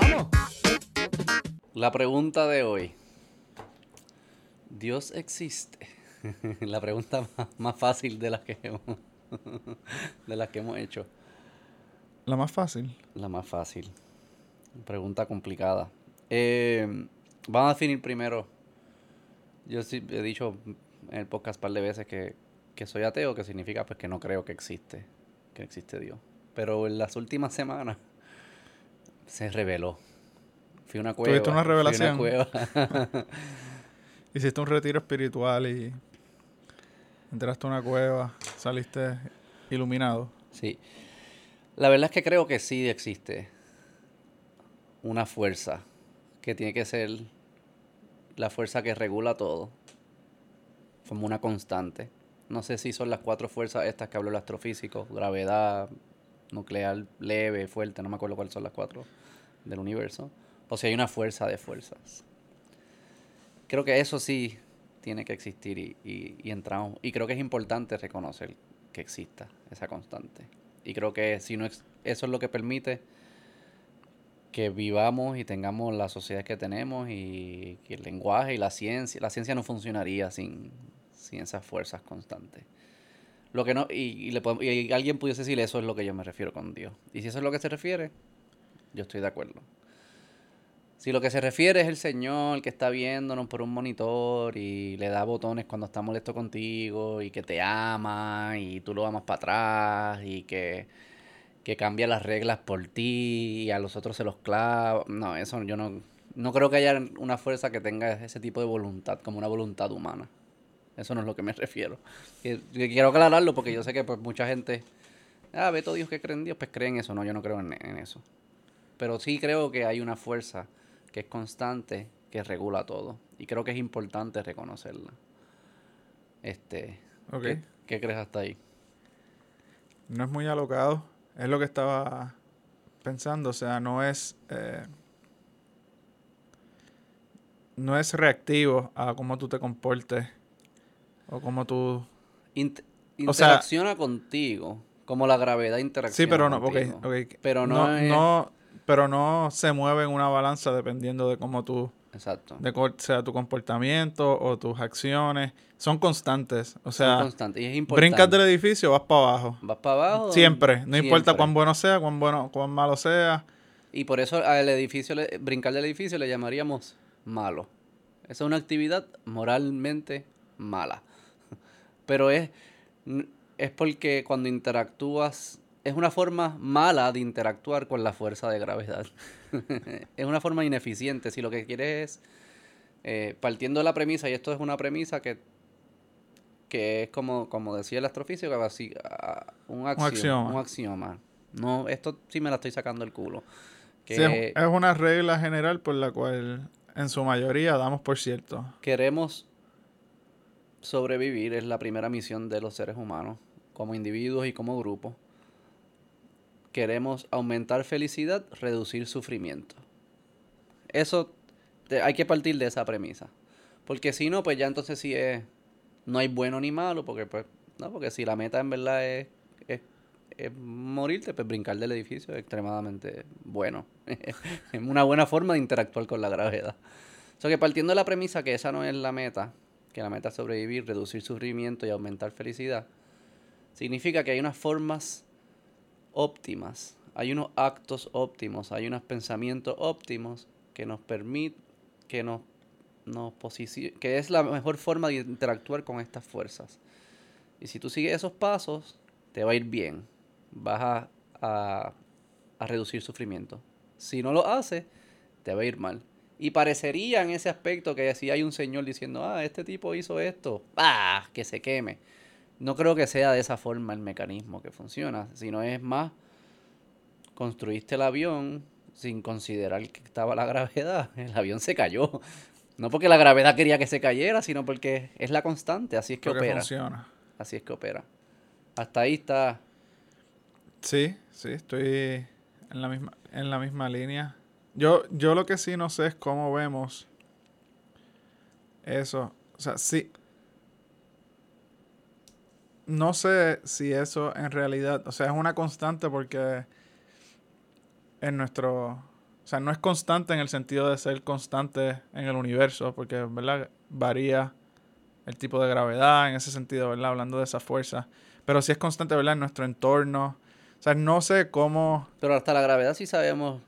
Vamos. La pregunta de hoy. ¿Dios existe? La pregunta más, más fácil de las que hemos, de las que hemos hecho. La más fácil. La más fácil. Pregunta complicada. Eh, vamos a definir primero. Yo sí he dicho en el podcast un par de veces que, que soy ateo, que significa pues que no creo que existe, que existe Dios. Pero en las últimas semanas se reveló. Fui a una cueva. ¿Tuviste una fui revelación? cueva. Hiciste un retiro espiritual y entraste a una cueva, saliste iluminado. Sí. La verdad es que creo que sí existe una fuerza que tiene que ser la fuerza que regula todo, como una constante. No sé si son las cuatro fuerzas estas que habló el astrofísico, gravedad, nuclear leve, fuerte, no me acuerdo cuáles son las cuatro del universo, o si hay una fuerza de fuerzas. Creo que eso sí tiene que existir y, y, y entramos. Y creo que es importante reconocer que exista esa constante. Y creo que si no ex- eso es lo que permite que vivamos y tengamos la sociedad que tenemos y que el lenguaje y la ciencia, la ciencia no funcionaría sin, sin esas fuerzas constantes. Lo que no, y, y le podemos- y alguien pudiese decir eso es lo que yo me refiero con Dios. Y si eso es lo que se refiere, yo estoy de acuerdo. Si lo que se refiere es el Señor que está viéndonos por un monitor y le da botones cuando está molesto contigo y que te ama y tú lo amas para atrás y que, que cambia las reglas por ti y a los otros se los clava. No, eso yo no, no creo que haya una fuerza que tenga ese tipo de voluntad, como una voluntad humana. Eso no es lo que me refiero. Que- que quiero aclararlo porque yo sé que pues, mucha gente, ah, ve todo Dios que cree en Dios, pues creen eso. No, yo no creo en, en eso. Pero sí creo que hay una fuerza que es constante, que regula todo. Y creo que es importante reconocerla. Este, Ok. ¿qué, qué crees hasta ahí? No es muy alocado. Es lo que estaba pensando. O sea, no es. eh, no es reactivo a cómo tú te comportes. O cómo tú. Int- O sea- interacciona contigo, como la gravedad interacciona Sí, pero no. Ok, contigo. ok. Pero no es- no- pero no se mueve en una balanza dependiendo de cómo tú. Exacto. De cuál sea tu comportamiento o tus acciones. Son constantes. O Son sea, constantes. Y es importante. brincas del edificio, vas para abajo. Vas para abajo. Siempre. No importa cuán bueno sea, cuán bueno, cuán malo sea. Y por eso al edificio, le- brincar del edificio le llamaríamos malo. Esa es una actividad moralmente mala. Pero es, es porque cuando interactúas, es una forma mala de interactuar con la fuerza de gravedad. es una forma ineficiente. Si lo que quieres es, eh, partiendo de la premisa, y esto es una premisa que, que es como, como decía el astrofísico, así, un, axioma, axioma. un axioma. No, esto sí me la estoy sacando el culo. Que Sí, es, es una regla general por la cual en su mayoría damos por cierto. queremos sobrevivir, es la primera misión de los seres humanos, como individuos y como grupo. Queremos aumentar felicidad, reducir sufrimiento. Eso te- hay que partir de esa premisa. Porque si no, pues ya entonces sí es. No hay bueno ni malo, porque pues. No, porque si la meta en verdad es, es, es morirte, pues brincar del edificio es extremadamente bueno. es una buena forma de interactuar con la gravedad. O sea que partiendo de la premisa que esa no es la meta, que la meta es sobrevivir, reducir sufrimiento y aumentar felicidad, significa que hay unas formas óptimas, hay unos actos óptimos, hay unos pensamientos óptimos que nos permiten, que nos, nos que es la mejor forma de interactuar con estas fuerzas. Y si tú sigues esos pasos, te va a ir bien. Vas a, a, a reducir sufrimiento. Si no lo haces, te va a ir mal. Y parecería en ese aspecto que si hay un señor diciendo, ah, este tipo hizo esto, ¡ah! Que se queme. No creo que sea de esa forma el mecanismo que funciona, sino es más, construiste el avión sin considerar que estaba la gravedad. El avión se cayó. No porque la gravedad quería que se cayera, sino porque es la constante, así es que Porque opera. funciona. Así es que opera. Hasta ahí está. Sí, sí, estoy en la misma, en la misma línea. Yo, yo lo que sí no sé es cómo vemos eso. O sea, sí. No sé si eso en realidad, o sea, es una constante porque en nuestro sea, no es constante en el sentido de ser constante en el universo, porque, ¿verdad? Varía el tipo de gravedad en ese sentido, ¿verdad? Hablando de esa fuerza. Pero sí es constante, ¿verdad? En nuestro entorno. O sea, no sé cómo... Pero hasta la gravedad sí sabemos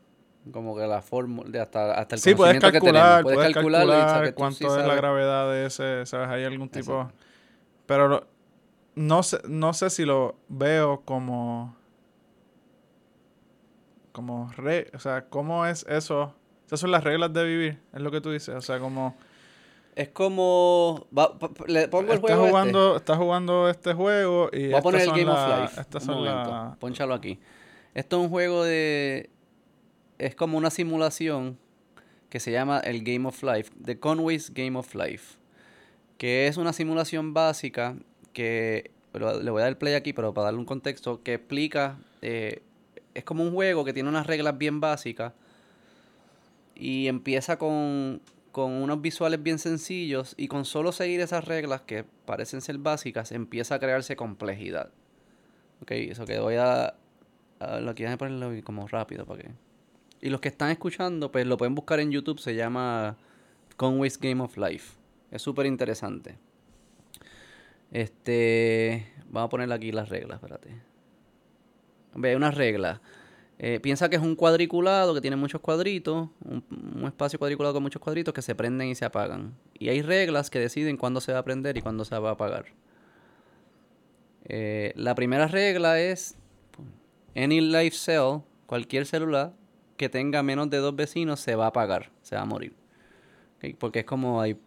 como que la fórmula, hasta, hasta el Sí, puedes conocimiento que calcular, tenemos. puedes calcular, saber que tú cuánto sí es la sabes. gravedad de ese, ¿sabes? Hay algún tipo... Exacto. Pero lo- no sé, no sé si lo veo como... Como re... O sea, ¿cómo es eso? Esas son las reglas de vivir, es lo que tú dices. O sea, como... Es como... va- pa- le pongo el Estás juego este. jugando, estás jugando este juego y Voy a poner el Game of la- Life. Estas son momento. la- Pónchalo aquí. Esto es un juego de... Es como una simulación que se llama el Game of Life. The Conway's Game of Life. Que es una simulación básica que... le voy a dar play aquí, pero para darle un contexto, que explica... eh, es como un juego que tiene unas reglas bien básicas. Y empieza con, con unos visuales bien sencillos. Y con solo seguir esas reglas que parecen ser básicas, empieza a crearse complejidad. Ok, eso que voy a... lo que ponerlo como rápido para que... Y los que están escuchando, pues lo pueden buscar en YouTube. Se llama Conway's Game of Life. Es súper interesante. Este... Vamos a ponerle aquí las reglas, espérate. Ve, una regla. Eh, piensa que es un cuadriculado que tiene muchos cuadritos, un, un espacio cuadriculado con muchos cuadritos que se prenden y se apagan. Y hay reglas que deciden cuándo se va a prender y cuándo se va a apagar. Eh, la primera regla es any life cell, cualquier célula que tenga menos de dos vecinos se va a apagar, se va a morir. Porque es como hay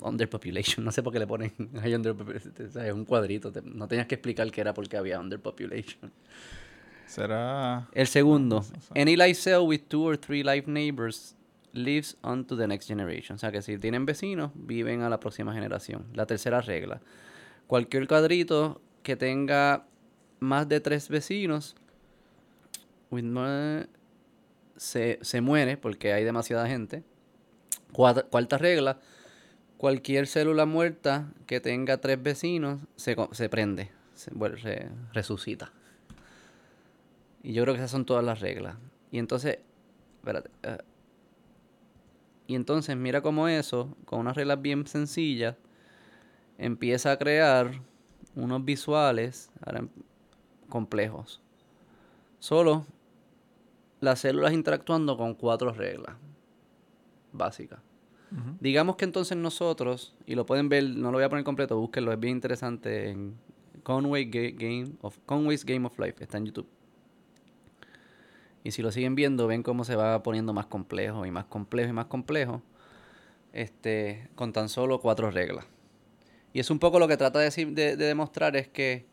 underpopulation, no sé por qué le ponen hay underpopulation, o sea, es un cuadrito, no tenías que explicar que era porque había underpopulation. Será... El segundo, any life cell with two or three live neighbors lives on to the next generation. O sea que si tienen vecinos, viven a la próxima generación. La tercera regla, cualquier cuadrito que tenga más de tres vecinos with more- se, se muere porque hay demasiada gente. Cuarta, cuarta regla, cualquier célula muerta que tenga tres vecinos se, se prende, se, resucita. Y yo creo que esas son todas las reglas. Y entonces, espérate. eh, y entonces mira cómo eso, con unas reglas bien sencillas, empieza a crear unos visuales complejos. Solo las células interactuando con cuatro reglas básicas. Digamos que entonces nosotros, y lo pueden ver, no lo voy a poner completo, búsquenlo, es bien interesante en Conway Ga- Game of, Conway's Game of Life, está en YouTube. Y si lo siguen viendo, ven cómo se va poniendo más complejo y más complejo y más complejo, este, con tan solo cuatro reglas. Y es un poco lo que trata de, decir- de- de demostrar es que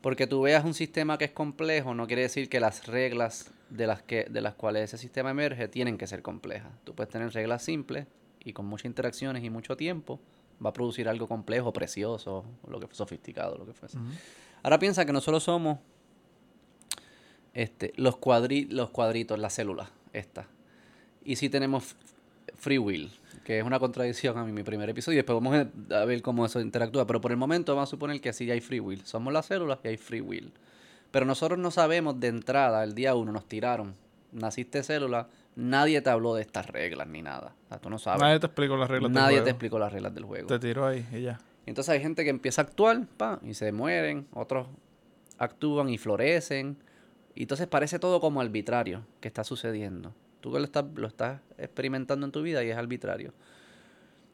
porque tú veas un sistema que es complejo, no quiere decir que las reglas de las, que, de las cuales ese sistema emerge tienen que ser complejas. Tú puedes tener reglas simples y con muchas interacciones y mucho tiempo va a producir algo complejo, precioso, lo que sofisticado, lo que fuese. Ahora piensa que nosotros somos este, los, cuadri los cuadritos, las células, estas. Y si tenemos free will, que es una contradicción a mí, mi primer episodio, y después vamos a a ver cómo eso interactúa. Pero por el momento vamos a suponer que sí hay free will. Somos las células y hay free will. Pero nosotros no sabemos de entrada, el día uno nos tiraron. Naciste célula, nadie te habló de estas reglas ni nada. O sea, tú no sabes. Nadie te explicó las reglas del Nadie juego. te explicó las reglas del juego. Te tiró ahí y ya. Entonces hay gente que empieza a actuar, pa, y se mueren, otros actúan y florecen. Y entonces parece todo como arbitrario que está sucediendo. Tú que lo estás, lo estás experimentando en tu vida y es arbitrario.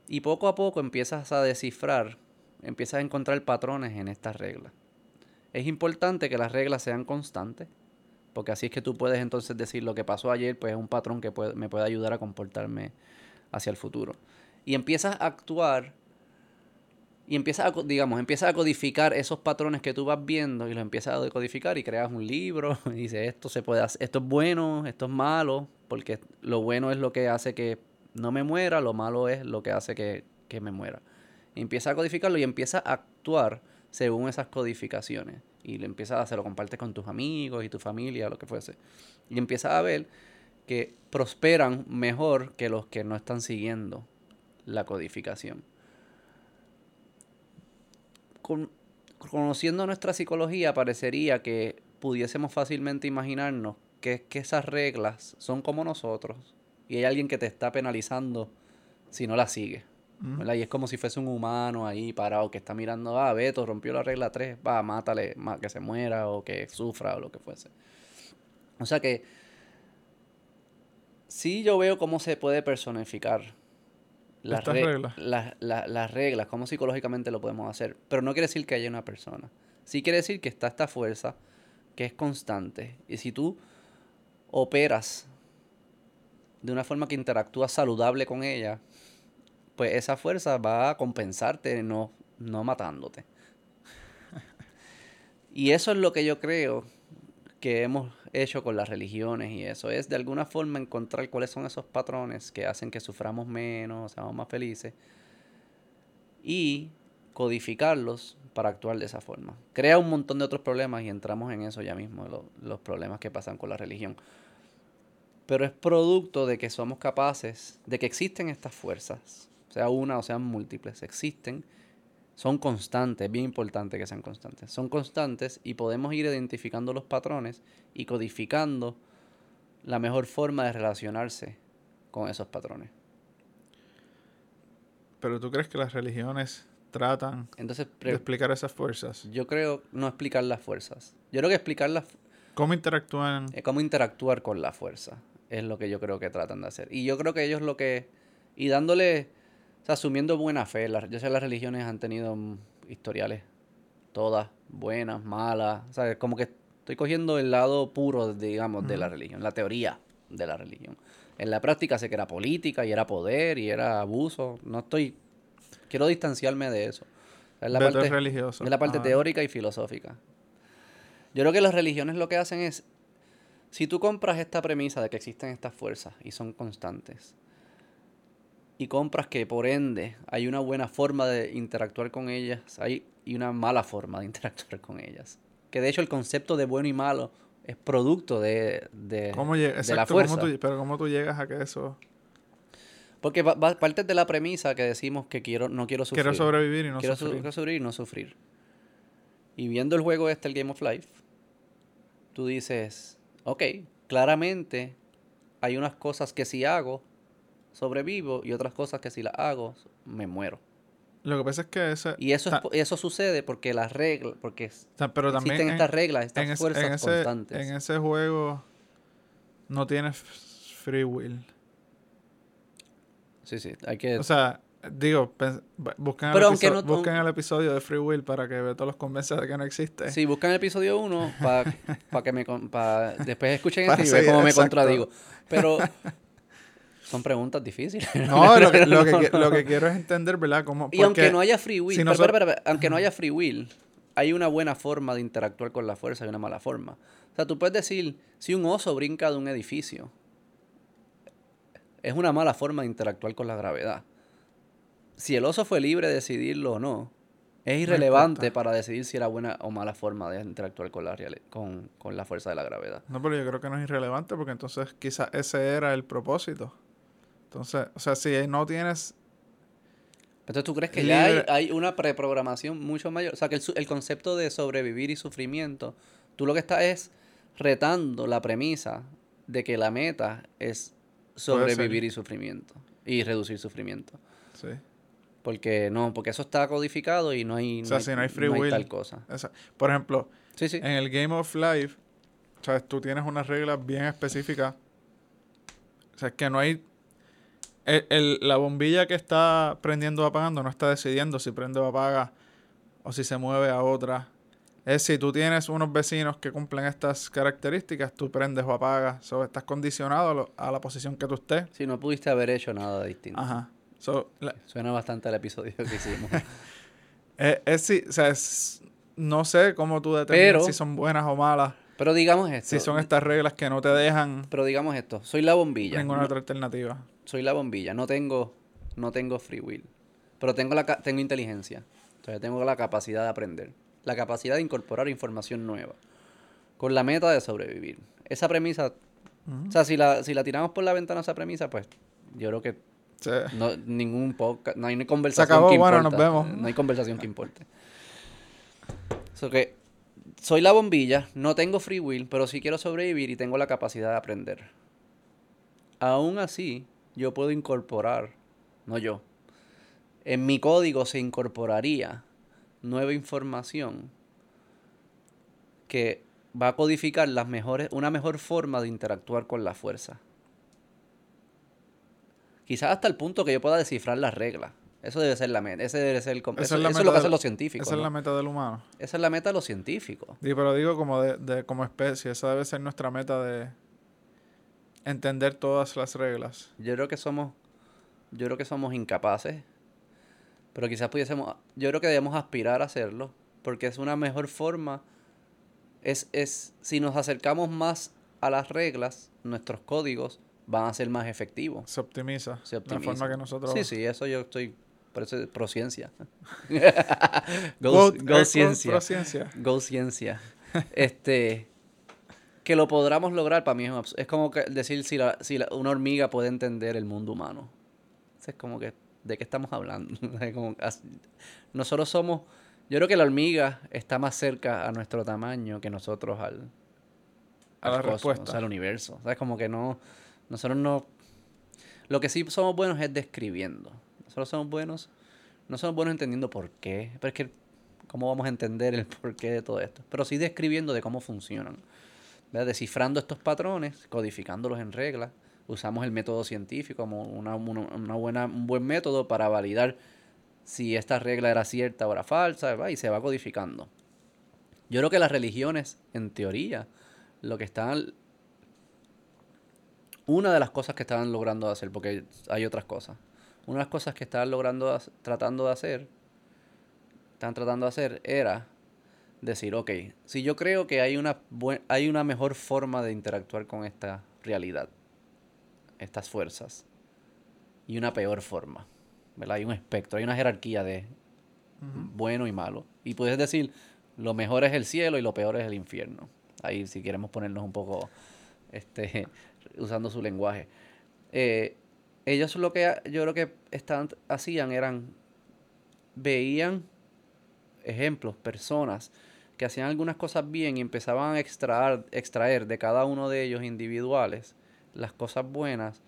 Y poco a poco empiezas a descifrar, empiezas a encontrar patrones en estas reglas. Es importante que las reglas sean constantes, porque así es que tú puedes entonces decir lo que pasó ayer, pues es un patrón que me puede ayudar a comportarme hacia el futuro. Y empiezas a actuar y empiezas a, digamos, empiezas a codificar esos patrones que tú vas viendo y los empiezas a decodificar y creas un libro y dices, esto se puede hacer, esto es bueno, esto es malo, porque lo bueno es lo que hace que no me muera, lo malo es lo que hace que, que me muera. Y empiezas a codificarlo y empiezas a actuar según esas codificaciones. Y lo empiezas a hacer, lo compartes con tus amigos y tu familia, lo que fuese. Y empiezas a ver que prosperan mejor que los que no están siguiendo la codificación con- conociendo nuestra psicología, parecería que pudiésemos fácilmente imaginarnos que, que esas reglas son como nosotros y hay alguien que te está penalizando si no las sigues. Y es como si fuese un humano ahí parado que está mirando, ah, Beto rompió la regla 3, va, mátale, que se muera o que sufra o lo que fuese. O sea que sí yo veo cómo se puede personificar las, reglas. las- la- las reglas, cómo psicológicamente lo podemos hacer. Pero no quiere decir que haya una persona. Sí quiere decir que está esta fuerza que es constante. Y si tú operas de una forma que interactúas saludable con ella, pues esa fuerza va a compensarte, no, no matándote. Y eso es lo que yo creo que hemos hecho con las religiones y eso, es de alguna forma encontrar cuáles son esos patrones que hacen que suframos menos, seamos más felices y codificarlos para actuar de esa forma. Crea un montón de otros problemas y entramos en eso ya mismo, lo- los problemas que pasan con la religión. Pero es producto de que somos capaces, de que existen estas fuerzas, sea una o sean múltiples, existen, son constantes, es bien importante que sean constantes, son constantes y podemos ir identificando los patrones y codificando la mejor forma de relacionarse con esos patrones. Pero tú crees que las religiones tratan Entonces, de explicar esas fuerzas. yo creo no explicar las fuerzas. Yo creo que explicar las, ¿Cómo interactúan? eh, cómo interactuar con la fuerza es lo que yo creo que tratan de hacer. Y yo creo que ellos lo que... Y dándole... O sea, asumiendo buena fe. yo sé que las religiones han tenido mm, historiales todas buenas, malas. O sea, como que estoy cogiendo el lado puro, digamos, de la religión. La teoría de la religión. En la práctica sé que era política y era poder y era abuso. No estoy... Quiero distanciarme de eso. Es la parte, religioso. es la parte Ah, teórica y filosófica. Yo creo que las religiones lo que hacen es, si tú compras esta premisa de que existen estas fuerzas y son constantes, y compras que por ende hay una buena forma de interactuar con ellas hay, y una mala forma de interactuar con ellas, que de hecho el concepto de bueno y malo es producto de, de, ¿Cómo la ¿cómo fuerza. tú- pero ¿cómo tú llegas a que eso... Porque va, va- parte de la premisa que decimos que quiero, no quiero sufrir. Quiero sobrevivir y no quiero su- sufrir. quiero sobrevivir y no sufrir. Y viendo el juego este, el Game of Life, tú dices, ok, claramente hay unas cosas que si hago, sobrevivo, y otras cosas que si las hago, me muero. Lo que pasa es que ese... Y eso, ta- eso sucede porque las reglas, porque pero también existen en- estas reglas, estas en fuerzas en ese, constantes. En ese juego no tienes free will. Sí, sí, hay que... O sea, digo, busquen, Pero el, aunque episo- no- busquen el episodio de Free Will para que Beto los convenza de que no existe. Sí, buscan el episodio 1 para que me... pa- después escuchen esto y vean cómo me contradigo. Pero son preguntas difíciles. No, lo que, lo, que, No, qui- no. lo que quiero es entender, ¿verdad? Cómo, Y aunque no haya free will, si pero, nosotros- aunque no haya free will, hay una buena forma de interactuar con la fuerza y una mala forma. O sea, tú puedes decir, si un oso brinca de un edificio, es una mala forma de interactuar con la gravedad. Si el oso fue libre de decidirlo o no, es irrelevante para decidir si era buena o mala forma de interactuar con la, con, con la fuerza de la gravedad. No, pero yo creo que no es irrelevante porque entonces quizás ese era el propósito. Entonces, o sea, si no tienes... Entonces, ¿tú crees que ya hay, hay una preprogramación mucho mayor? O sea, que el, el concepto de sobrevivir y sufrimiento, tú lo que estás es retando la premisa de que la meta es sobrevivir y sufrimiento y reducir sufrimiento. Sí. Porque no, porque eso está codificado y no hay, O sea, si no hay free will. tal cosa. Esa- Por ejemplo, Sí, sí. en el Game of Life, ¿sabes? Tú tienes unas reglas bien específicas. O sea, es que no hay... el- el- la bombilla que está prendiendo o apagando no está decidiendo si prende o apaga o si se mueve a otra. Es si tú tienes unos vecinos que cumplen estas características, tú prendes o apagas. So, estás condicionado a, lo- a la posición que tú estés. Si no pudiste haber hecho nada distinto. Ajá. So, la- Suena bastante al episodio que hicimos. es, es si- o sea, es- no sé cómo tú determinas Pero- si son buenas o malas. Pero digamos esto. Si son estas reglas que no te dejan Pero digamos esto. Soy la bombilla. ninguna No- otra alternativa. Soy la bombilla, no tengo, no tengo free will, pero tengo, la, tengo inteligencia, entonces tengo la capacidad de aprender, la capacidad de incorporar información nueva, con la meta de sobrevivir. Esa premisa, o sea, si la, si la tiramos por la ventana esa premisa, pues yo creo que Sí. no, ningún podcast, no hay conversación acabó, que bueno, importa, nos vemos. no hay conversación que importe. So que soy la bombilla, no tengo free will, pero sí quiero sobrevivir y tengo la capacidad de aprender. Aún así, yo puedo incorporar, no yo, en mi código se incorporaría nueva información que va a codificar las mejores, una mejor forma de interactuar con la fuerza. Quizás hasta el punto que yo pueda descifrar las reglas. Eso debe ser la meta. Ese debe ser el, eso, es eso lo que hacen los científicos. Esa es la meta del humano. Esa es la meta de los científicos. Sí, pero digo como de, de- como especie, esa debe ser nuestra meta de entender todas las reglas. Yo creo que somos, yo creo que somos incapaces, pero quizás pudiésemos, yo creo que debemos aspirar a hacerlo, porque es una mejor forma, es, es, si nos acercamos más a las reglas, nuestros códigos van a ser más efectivos. Se optimiza. Se La optimiza. forma que nosotros... Sí, sí, eso yo estoy, por eso es pro ciencia. go, go air quote, ciencia. pro ciencia. Go ciencia. este. Que lo podamos lograr para mí es, como que decir si, la, si la- una hormiga puede entender el mundo humano. Es como que, ¿de qué estamos hablando? Como, nosotros somos. Yo creo que la hormiga está más cerca a nuestro tamaño que nosotros al, A la universo. O como que no. Nosotros no. Lo que sí somos buenos es describiendo. Nosotros somos buenos. No somos buenos entendiendo por qué. Pero es que. ¿Cómo vamos a entender el porqué de todo esto? Pero sí describiendo de cómo funcionan. ¿Verdad? Descifrando estos patrones, codificándolos en reglas. Usamos el método científico como una, buena, un buen método para validar si esta regla era cierta o era falsa, y se va codificando. Yo creo que las religiones, en teoría, lo que están... Una de las cosas que estaban logrando hacer, porque hay otras cosas. Una de las cosas que estaban logrando, tratando de hacer, estaban tratando de hacer, era decir, ok, si yo creo que hay una, hay una mejor forma de interactuar con esta realidad, estas fuerzas, y una peor forma, ¿verdad? Hay un espectro, hay una jerarquía de bueno y malo. Y puedes decir, lo mejor es el cielo y lo peor es el infierno. Ahí si queremos ponernos un poco, este, usando su lenguaje. Eh, ellos lo que yo creo que estaban, hacían eran, veían ejemplos, personas que hacían algunas cosas bien y empezaban a extraer, extraer de cada uno de ellos individuales las cosas buenas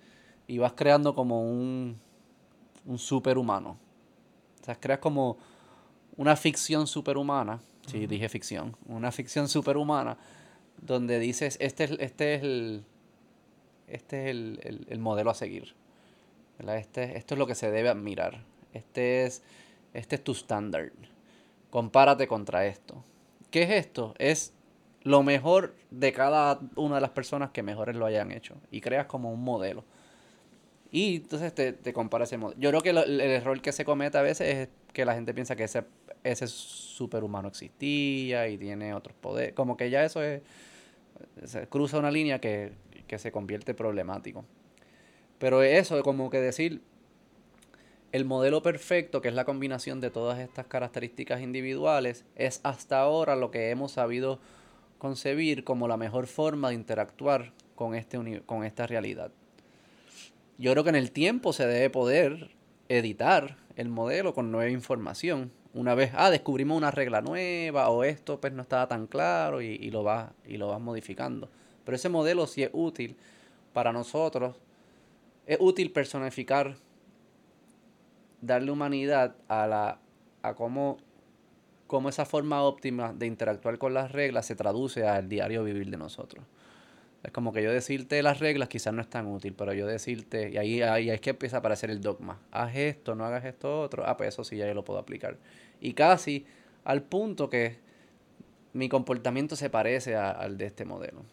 y vas creando como un, un superhumano. O sea, creas como una ficción superhumana, si dije ficción, una ficción superhumana donde dices, este es, este es el este es el, el- el modelo a seguir. ¿verdad? Este, esto es lo que se debe admirar. Este es, este es tu estándar. Compárate contra esto. ¿Qué es esto? Es lo mejor de cada una de las personas que mejores lo hayan hecho. Y creas como un modelo. Y entonces te, te compara ese modelo. Yo creo que lo- el error que se comete a veces es que la gente piensa que ese, ese superhumano existía y tiene otros poderes. Como que ya eso es. Se cruza una línea que, que se convierte problemático. Pero eso como que decir el modelo perfecto, que es la combinación de todas estas características individuales, es hasta ahora lo que hemos sabido concebir como la mejor forma de interactuar con, este con esta realidad. Yo creo que en el tiempo se debe poder editar el modelo con nueva información. Una vez, ah, descubrimos una regla nueva o esto pues no estaba tan claro y, y lo vas y lo vas modificando. Pero ese modelo sí es útil para nosotros. Es útil personificar, darle humanidad a la a cómo, cómo esa forma óptima de interactuar con las reglas se traduce al diario vivir de nosotros. Es como que yo decirte las reglas quizás no es tan útil, pero yo decirte, y ahí, ahí es que empieza a aparecer el dogma. Haz esto, no hagas esto otro. Ah, pues eso sí ya yo lo puedo aplicar. Y casi al punto que mi comportamiento se parece al de este modelo.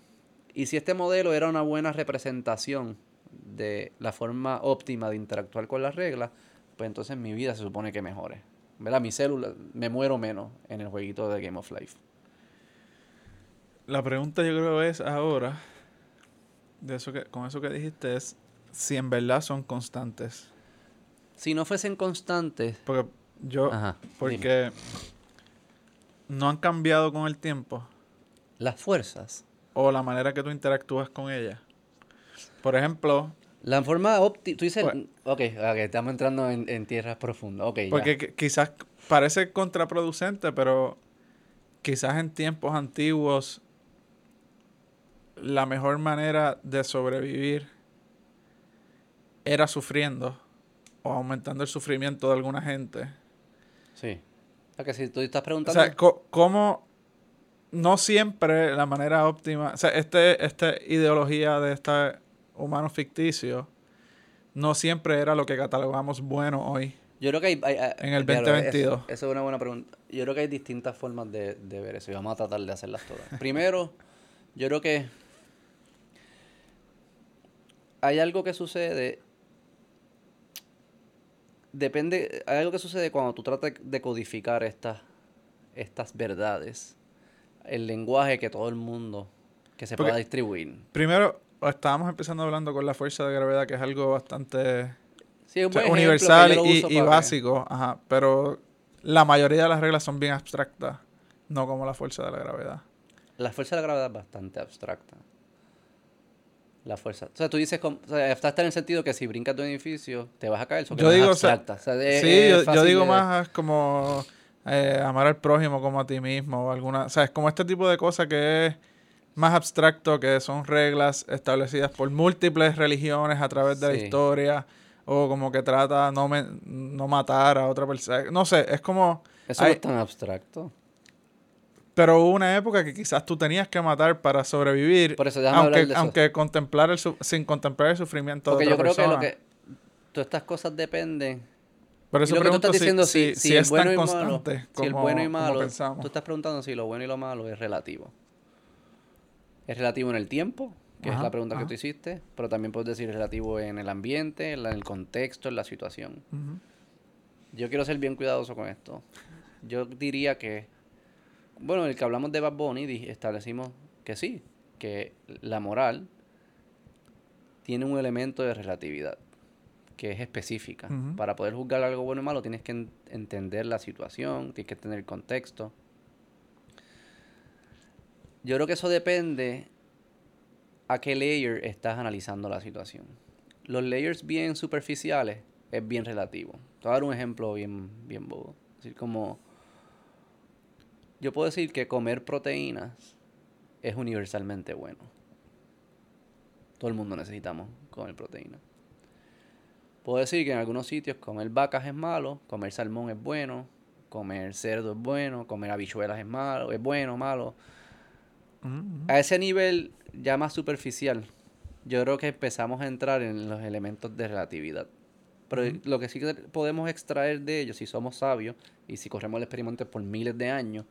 Y si este modelo era una buena representación de la forma óptima de interactuar con las reglas, pues entonces mi vida se supone que mejore. ¿Verdad? Mi célula, me muero menos en el jueguito de Game of Life. La pregunta yo creo es ahora, de eso que, con eso que dijiste, es si en verdad son constantes. Si no fuesen constantes, Porque yo, Ajá, dime. porque no han cambiado con el tiempo las fuerzas. o la manera que tú interactúas con ellas. Por ejemplo, La forma óptima, tú dices, ok, ok, estamos entrando en, en tierras profundas, ok, porque qui- quizás parece contraproducente, pero quizás en tiempos antiguos la mejor manera de sobrevivir era sufriendo o aumentando el sufrimiento de alguna gente. Sí. O sea, que si tú estás O preguntando... sea, co- ¿cómo no siempre la manera óptima, o sea, este, esta ideología de este humano ficticio no siempre era lo que catalogamos bueno hoy? Yo creo que hay... hay- hay- En el claro, 2022. Eso, eso es una buena pregunta. Yo creo que hay distintas formas de, de ver eso y vamos a tratar de hacerlas todas. Primero, yo creo que hay algo que sucede... Depende, hay algo que sucede cuando tú tratas de codificar estas, estas verdades. El lenguaje que todo el mundo, que se Porque- pueda distribuir. Primero, estábamos empezando hablando con la fuerza de gravedad, que es algo bastante Sí, es un o sea, buen ejemplo que universal y, básico, ajá, pero la mayoría de las reglas son bien abstractas, no como la fuerza de la gravedad. La fuerza de la gravedad es bastante abstracta. La fuerza. O sea, tú dices, como- o sea, abstracta en el sentido que si brincas de un edificio, te vas a caer. Yo digo, o sea, abstracta. O sea, es- sí, es yo, digo de- más como eh, amar al prójimo como a ti mismo o alguna, o sea, es como este tipo de cosas que es más abstracto, que son reglas establecidas por múltiples religiones a través de la historia o como que trata no me, no matar a otra persona, no sé, es como Eso no es tan abstracto. Pero hubo una época que quizás tú tenías que matar para sobrevivir. Por eso, aunque, de eso. aunque contemplar el su- sin contemplar el sufrimiento Porque de yo otra creo que lo persona. que. Todas estas cosas dependen. Por y eso lo que tú estás si, diciendo, si, si, si si el es bueno tan y malo. constante Si el como, bueno y como malo. pensamos. Tú estás preguntando si lo bueno y lo malo es relativo. Es relativo en el tiempo, que es la pregunta ajá. que tú hiciste. Pero también puedes decir es relativo en el ambiente, en la- en el contexto, en la situación. Yo quiero ser bien cuidadoso con esto. Yo diría que, bueno, el que hablamos de Bad Bunny, establecimos que sí, que la moral tiene un elemento de relatividad, que es específica. Para poder juzgar algo bueno y malo tienes que en- entender la situación, tienes que entender el contexto. Yo creo que eso depende a qué layer estás analizando la situación. Los layers bien superficiales es bien relativo. Te voy a dar un ejemplo bien, bien bobo. Es decir, como yo puedo decir que comer proteínas es universalmente bueno. Todo el mundo necesitamos comer proteínas. Puedo decir que en algunos sitios comer vacas es malo, comer salmón es bueno, comer cerdo es bueno, comer habichuelas es malo, es bueno, malo. Ujú, ujú. A ese nivel ya más superficial, yo creo que empezamos a entrar en los elementos de relatividad. Pero lo que sí que podemos extraer de ellos, si somos sabios y si corremos el experimento por miles de años,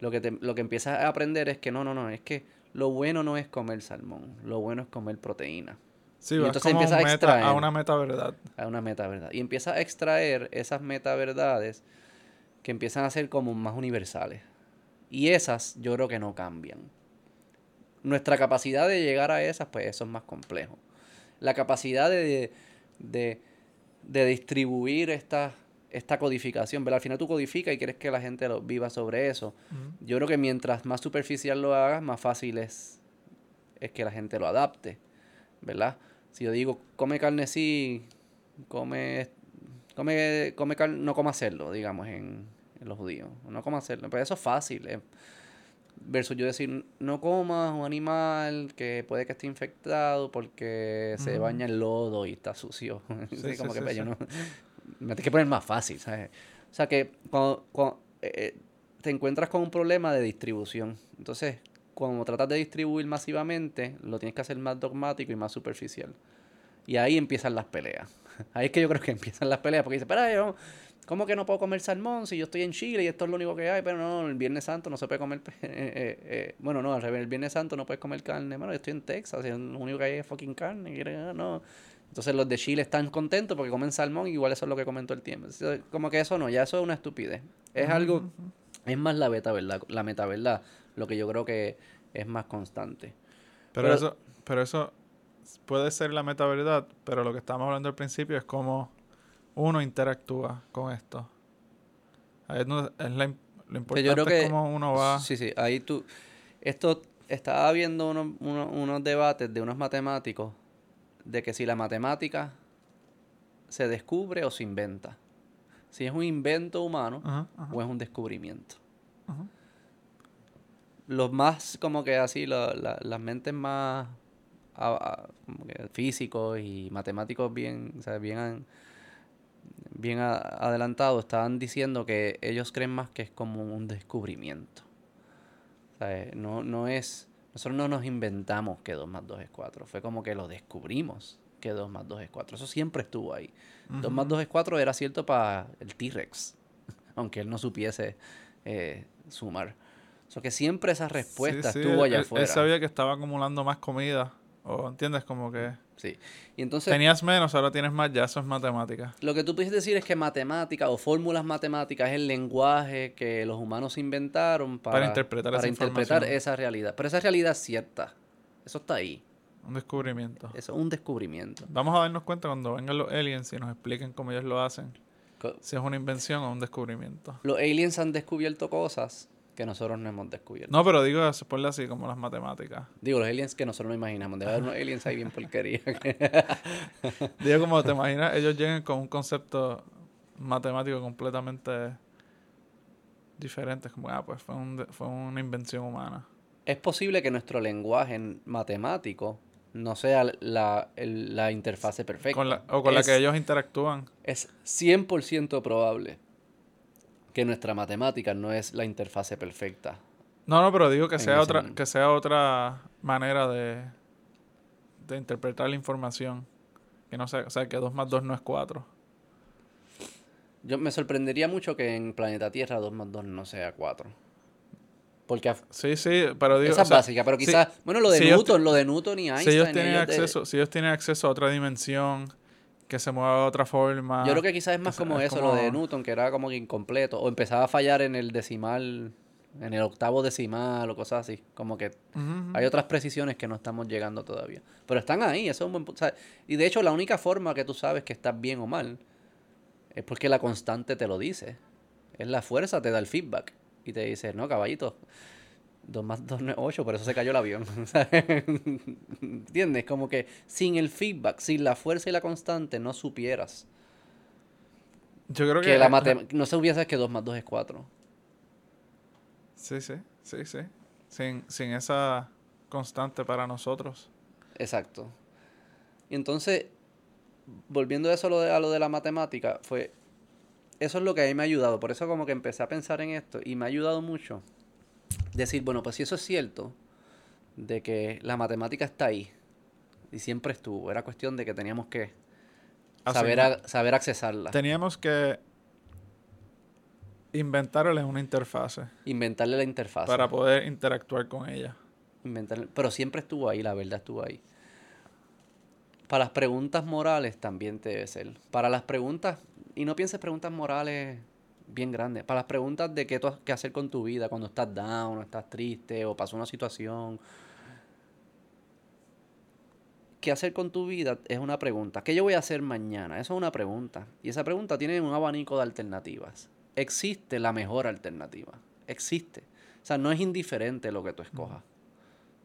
lo que, te- lo que empiezas a aprender es que no, no, no, es que lo bueno no es comer salmón, lo bueno es comer proteína. Sí, y entonces como empieza a extraer. a una meta verdad. a una meta verdad. Y empieza a extraer esas meta verdades que empiezan a ser como más universales. Y esas yo creo que no cambian. Nuestra capacidad de llegar a esas, pues eso es más complejo. La capacidad de, de, de distribuir esta, esta codificación, ¿verdad? Al final tú codificas y quieres que la gente lo viva sobre eso. Yo creo que mientras más superficial lo hagas, más fácil es, es que la gente lo adapte, ¿verdad? Si yo digo, come carne sí, come, come, come carne, no coma cerdo, digamos, en, en los judíos. No coma cerdo, pues eso es fácil. eh. Versus yo decir, no comas un animal que puede que esté infectado porque se baña en lodo y está sucio. Sí, Sí, sí, como que sí, pues, yo no- me tienes que poner más fácil, ¿sabes? O sea que cuando, cuando, eh, eh, te encuentras con un problema de distribución. Entonces, cuando tratas de distribuir masivamente, lo tienes que hacer más dogmático y más superficial. Y ahí empiezan las peleas. Ahí es que yo creo que empiezan las peleas, porque dice, espera, yo, ¿cómo que no puedo comer salmón si yo estoy en Chile y esto es lo único que hay? Pero no, el Viernes Santo no se puede comer... eh, eh, eh, bueno, no, al revés, el Viernes Santo no puedes comer carne. Bueno, yo estoy en Texas y lo único que hay es fucking carne. y ah, no. Entonces los de Chile están contentos porque comen salmón y igual eso es lo que comen todo el tiempo. Como que eso no, ya eso es una estupidez. Es algo... Es más la beta verdad, la meta verdad, lo que yo creo que es más constante. Pero, Pero- eso, pero eso puede ser la meta verdad, pero lo que estábamos hablando al principio es cómo uno interactúa con esto. Ahí es es la lo importante yo creo es que- cómo uno va. Sí, sí, ahí tú... Esto, estaba viendo unos, unos, unos debates de unos matemáticos de que si la matemática se descubre o se inventa. Si es un invento humano Ajá, ajá, o es un descubrimiento. ajá. los más, como que así, la- las mentes más a- a- como que físicos y matemáticos bien, o sea, bien, bien a- adelantados, estaban diciendo que ellos creen más que es como un descubrimiento. O sea, eh, no, no es, nosotros no nos inventamos que 2 más 2 es 4, fue como que lo descubrimos que 2 más 2 es 4. Eso siempre estuvo ahí. 2 más 2 es 4 era cierto para el T-Rex, aunque él no supiese eh, sumar. O sea, que siempre esa respuesta Sí, sí, estuvo allá él- afuera. Él sabía que estaba acumulando más comida. O entiendes como que Sí. Y entonces, tenías menos, ahora tienes más, ya eso es matemática. lo que tú puedes decir es que matemática o fórmulas matemáticas es el lenguaje que los humanos inventaron para, Para interpretar para esa interpretar esa realidad. Pero esa realidad es cierta. Eso está ahí. Un descubrimiento. Eso es un descubrimiento. Vamos a darnos cuenta cuando vengan los aliens y nos expliquen cómo ellos lo hacen. Co- Si es una invención o un descubrimiento. Los aliens han descubierto cosas que nosotros no hemos descubierto. No, pero digo, ponle así como las matemáticas. Digo, los aliens que nosotros no imaginamos. Debe haber unos aliens ahí bien porquería. Digo, como te imaginas, ellos llegan con un concepto matemático completamente diferente. Es como, ah, pues fue, un fue una invención humana. es posible que nuestro lenguaje en- matemático no sea la, el- la interfase perfecta. Con la- o con la que ellos interactúan. Es 100% probable que nuestra matemática no es la interfase perfecta. No, no, pero digo que sea otra, mundo. que sea otra manera de, de interpretar la información. Que no sea, o sea, que 2 más 2 no es 4. Yo me sorprendería mucho que en planeta Tierra 2 más 2 no sea 4. Porque Sí, sí, pero digo. esa o sea, básica, pero si- quizás, bueno, lo de si Newton, lo de Newton y si Einstein. ellos tienen ellos de- acceso, si ellos tienen acceso a otra dimensión que se mueva de otra forma. Yo creo que quizás es más como es eso, lo de Newton, que era como que incompleto, o empezaba a fallar en el decimal, en el octavo decimal o cosas así. Como que hay otras precisiones que no estamos llegando todavía. Pero están ahí, eso es un buen o sea, Y de hecho, la única forma que tú sabes que estás bien o mal es porque la constante te lo dice. Es la fuerza, te da el feedback. Y te dice, no, caballito, 2 más 2 no es 8, por eso se cayó el avión. ¿Entiendes? Como que sin el feedback, sin la fuerza y la constante, no supieras Yo creo que. que la matem- no se hubiese que 2 más 2 es 4. Sí, sí, sí, sí. Sin, sin esa constante para nosotros. Exacto. Y entonces, volviendo a eso a lo de, a lo de la matemática, fue. Eso es lo que a mí me ha ayudado. Por eso, como que empecé a pensar en esto y me ha ayudado mucho. Decir, bueno, pues si eso es cierto, de que la matemática está ahí y siempre estuvo, era cuestión de que teníamos que saber, Asignar- a- saber accesarla, Teníamos que inventarle una interfase inventarle la interfaz. para poder interactuar con ella. Inventar, pero siempre estuvo ahí, la verdad estuvo ahí. Para las preguntas morales también debe ser. Para las preguntas, y no pienses preguntas morales bien grandes, para las preguntas de qué, qué hacer con tu vida cuando estás down, o estás triste, o pasó una situación. ¿Qué hacer con tu vida? Es una pregunta. ¿Qué yo voy a hacer mañana? Eso es una pregunta. Y esa pregunta tiene un abanico de alternativas. Existe la mejor alternativa. Existe. O sea, no es indiferente lo que tú escojas.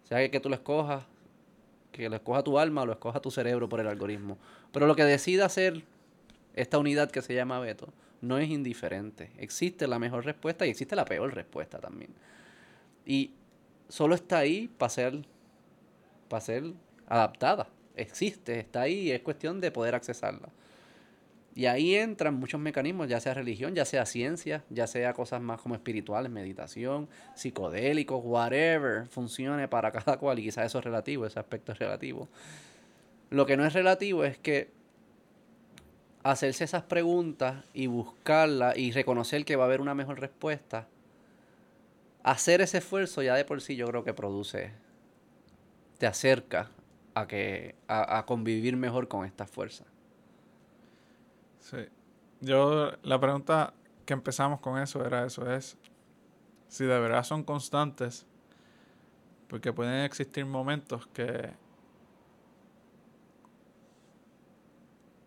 Sea que, que tú lo escojas, que lo escoja tu alma o lo escoja tu cerebro por el algoritmo. Pero lo que decida hacer esta unidad que se llama Beto no es indiferente. Existe la mejor respuesta y existe la peor respuesta también. Y solo está ahí para ser, para ser adaptada. Existe, está ahí es cuestión de poder accesarla. Y ahí entran muchos mecanismos, ya sea religión, ya sea ciencia, ya sea cosas más como espirituales, meditación, psicodélicos, whatever, funcione para cada cual. Y quizás eso es relativo, ese aspecto es relativo. Lo que no es relativo es que hacerse esas preguntas y buscarlas y reconocer que va a haber una mejor respuesta, hacer ese esfuerzo ya de por sí yo creo que produce, te acerca a, que, a, a convivir mejor con estas fuerzas. Sí. Yo, la pregunta que empezamos con eso era eso, es si de verdad son constantes, porque pueden existir momentos que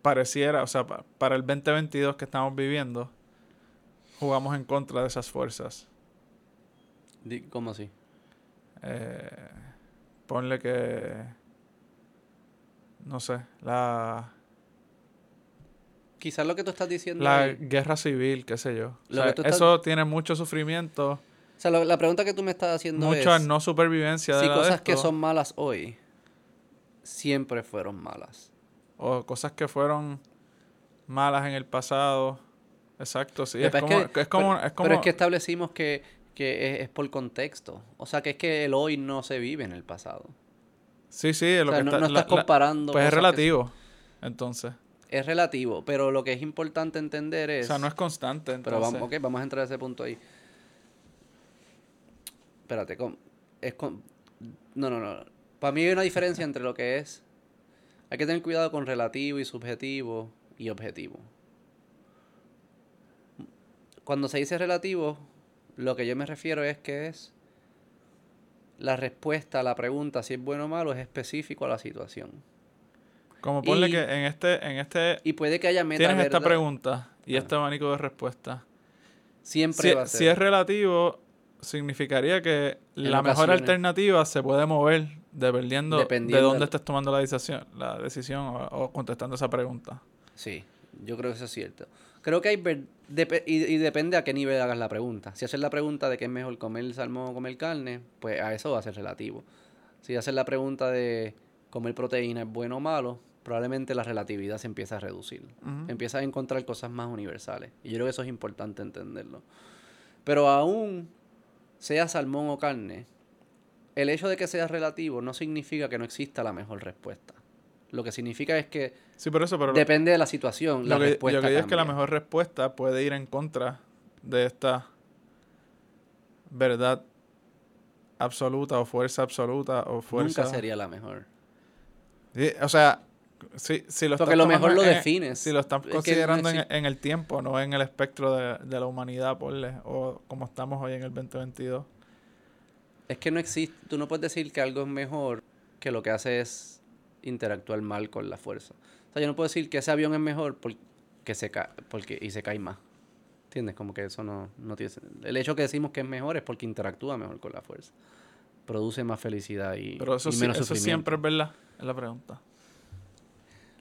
pareciera, o sea, pa- para el 2022 que estamos viviendo, jugamos en contra de esas fuerzas. ¿Cómo así? Eh, ponle que, no sé, la, Quizás lo que tú estás diciendo la guerra civil, qué sé yo. O sea, estás- Eso tiene mucho sufrimiento sea, lo- la pregunta que tú me estás haciendo mucha es no supervivencia de si la de cosas que son malas hoy siempre fueron malas. O cosas que fueron malas en el pasado. Exacto, sí. Pero Es como, es como, pero- es como- pero es que establecimos que, que es, es por contexto. O sea, que es que el hoy no se vive en el pasado. sí, sí, lo o sea, que no, está- no estás la- comparando. pues es que- relativo. Entonces, es relativo, pero lo que es importante entender es... o sea, no es constante. Pero Entonces, vamos, ok, vamos a entrar a ese punto ahí. Espérate, com- es con- no, no, no. Para mí hay una diferencia entre lo que es. Hay que tener cuidado con relativo y subjetivo y objetivo. Cuando se dice relativo, lo que yo me refiero es que es la respuesta a la pregunta si es bueno o malo es específico a la situación. Como ponle y- que en este, en este Y puede que haya meta tienes esta pregunta y Ah. este abanico de respuestas. Siempre Si, va a ser. si es relativo, significaría que En la mejor alternativa se puede mover dependiendo, Dependiendo de dónde estés tomando la decisión, la decisión o, o contestando esa pregunta. Sí, yo creo que eso es cierto. Creo que hay... ver- y, y depende a qué nivel hagas la pregunta. Si haces la pregunta de qué es mejor comer salmón o comer carne, pues a eso va a ser relativo. Si haces la pregunta de comer proteína es bueno o malo, probablemente la relatividad se empieza a reducir. Empiezas a encontrar cosas más universales. Y yo creo que eso es importante entenderlo. Pero aún sea salmón o carne, el hecho de que sea relativo no significa que no exista la mejor respuesta. Lo que significa es que Sí, por eso, pero lo- depende de la situación. la lo, que, respuesta lo que digo es que la mejor respuesta puede ir en contra de esta verdad absoluta o fuerza absoluta o fuerza... Nunca sería la mejor. Sí, o sea, si, si lo Porque lo mejor tomando lo en- defines. Si lo estás Es que no considerando en, el tiempo, no en el espectro de, de la humanidad, ponle, o como estamos hoy en el 2022. Es que no existe, tú no puedes decir que algo es mejor que lo que hace es interactuar mal con la fuerza. O sea, yo no puedo decir que ese avión es mejor porque se cae, porque, y se cae más. ¿Entiendes? Como que eso no, no tiene El hecho que decimos que es mejor es porque interactúa mejor con la fuerza. Produce más felicidad y, Pero eso, y sí- menos eso siempre es verdad, es la pregunta.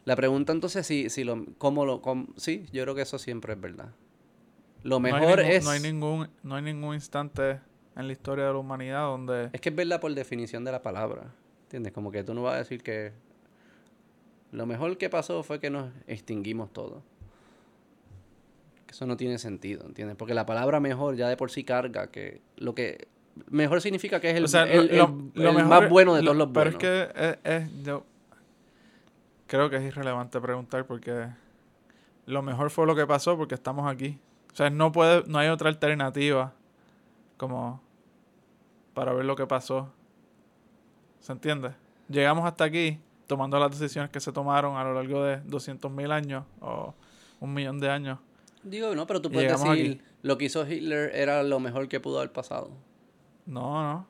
La pregunta entonces, si, si lo, ¿cómo lo, cómo- sí, yo creo que eso siempre es verdad. Lo No mejor ningún- es... No hay, ningún, no hay ningún instante en la historia de la humanidad donde... Es que es verdad por definición de la palabra. ¿Entiendes? Como que tú no vas a decir que lo mejor que pasó fue que nos extinguimos todos. Eso no tiene sentido, ¿entiendes? Porque la palabra mejor ya de por sí carga que lo que mejor significa que es el, o sea, el- lo- el- lo el mejor más bueno de lo- todos los Pero buenos. es que es, es- yo creo que es irrelevante preguntar porque lo mejor fue lo que pasó porque estamos aquí. O sea, no puede, no hay otra alternativa como para ver lo que pasó. ¿Se entiende? Llegamos hasta aquí tomando las decisiones que se tomaron a lo largo de 200.000 años o un millón de años. Digo, no, pero tú puedes decir aquí. lo que hizo Hitler era lo mejor que pudo haber pasado. No, no.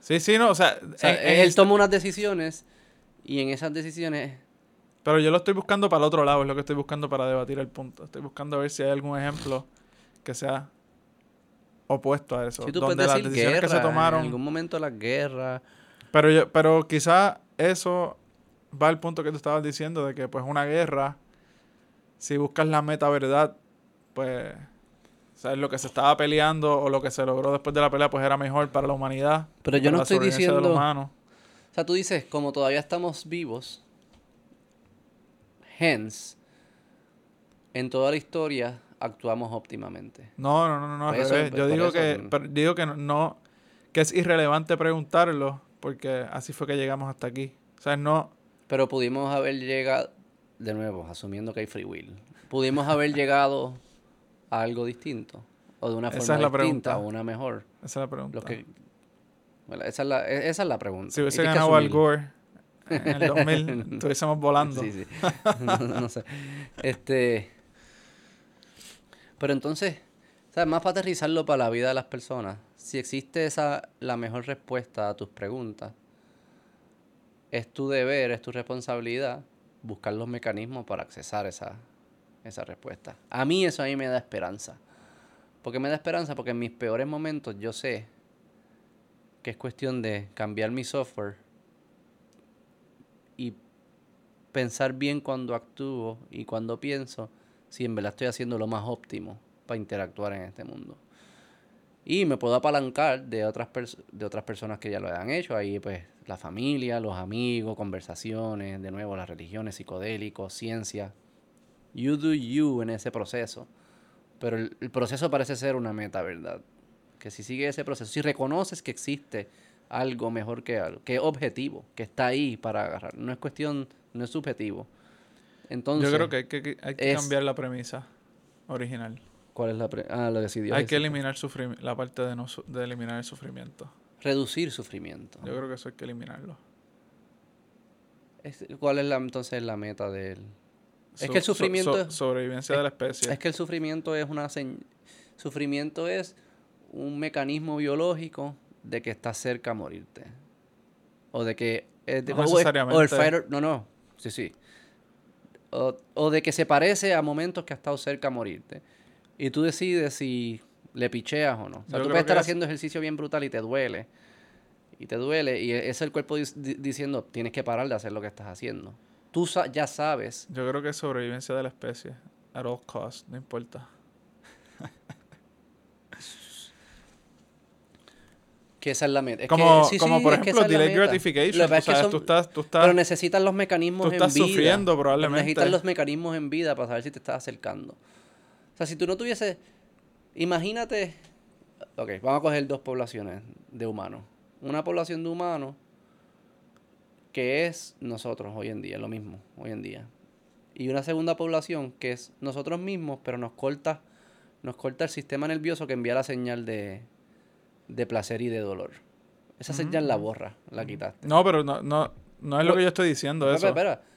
Sí, sí, no, o sea, O sea, en- en él toma unas decisiones y en esas decisiones Pero yo lo estoy buscando para el otro lado, es lo que estoy buscando para debatir el punto. Estoy buscando ver si hay algún ejemplo que sea opuesto a eso. tú donde puedes las decir decisiones guerra, que se tomaron. en algún momento las guerras Pero yo, pero quizá eso va al punto que tú estabas diciendo de que pues una guerra, si buscas la meta verdad, pues sabes lo que se estaba peleando o lo que se logró después de la pelea pues era mejor para la humanidad. Pero yo no estoy diciendo-. O sea, tú dices, como todavía estamos vivos, hence, en toda la historia actuamos óptimamente. No, no, no, no, eso, por- Yo digo eso, que, pero digo que no- que es irrelevante preguntarlo, porque así fue que llegamos hasta aquí. O sea, no, Pero pudimos haber llegado, de nuevo, asumiendo que hay free will, pudimos haber llegado a algo distinto, o de una Esa forma es la distinta, pregunta. o una mejor. esa es la pregunta. Lo que, bueno, esa, es la, e- esa es la pregunta. si hubiese ganado Al. Gore en el 2000, estuviésemos volando. Sí, sí. no, no sé. Este. Pero entonces, ¿sabes? Más para aterrizarlo para la vida de las personas. Si existe esa la mejor respuesta a tus preguntas, es tu deber, es tu responsabilidad buscar los mecanismos para accesar esa, esa respuesta. A mí eso a mí me da esperanza. ¿Por qué me da esperanza? Porque en mis peores momentos yo sé que es cuestión de cambiar mi software y pensar bien cuando actúo y cuando pienso si en verdad estoy haciendo lo más óptimo para interactuar en este mundo. Y me puedo apalancar de otras, de otras personas que ya lo hayan hecho. Ahí, pues, la familia, los amigos, conversaciones, de nuevo, las religiones, psicodélicos, ciencia. You do you en ese proceso. Pero el, el proceso parece ser una meta, ¿verdad? Que si sigue ese proceso, si reconoces que existe algo mejor que algo, que es objetivo, que está ahí para agarrar, no es cuestión, no es subjetivo. Entonces, Yo creo que hay que, hay que es- cambiar la premisa original. ¿cuál es la pre- Ah, lo decidió. hay que eliminar sufrimi- la parte de, no, de eliminar el sufrimiento. Reducir sufrimiento. Yo creo que eso hay que eliminarlo. Es- ¿Cuál es la, entonces la meta de él? Es que el sufrimiento so- es- sobrevivencia de la especie. Es que el sufrimiento es una sufrimiento es un mecanismo biológico de que estás cerca a morirte. O de que eh, de- No o- o el necesariamente. fight or- no, no. Sí, sí. O, o de que se parece a momentos que has estado cerca a morirte. Y tú decides si le picheas o no. O sea, Yo tú puedes estar es- haciendo ejercicio bien brutal y te duele. Y te duele. Y e- es el cuerpo diciendo, tienes que parar de hacer lo que estás haciendo. Tú sa- ya sabes Yo creo que es sobrevivencia de la especie. At all costs, no importa. que esa es la meta. Es Como, que, sí, como sí, por ejemplo, es meta. gratification. Tú, pasa es que sabes, son- tú estás, tú estás, Pero necesitas los mecanismos tú estás en vida. sufriendo Pero probablemente. Necesitas los mecanismos en vida para saber si te estás acercando. O sea, si tú no tuvieses... Imagínate... Ok, vamos a coger dos poblaciones de humanos. Una población de humanos que es nosotros hoy en día, lo mismo, hoy en día. Y una segunda población que es nosotros mismos, pero nos corta, nos corta el sistema nervioso que envía la señal de, de placer y de dolor. Esa señal la ujú. borra, la quitaste. No, pero no, no, no es lo que yo estoy diciendo Espera, eso. espera, espera.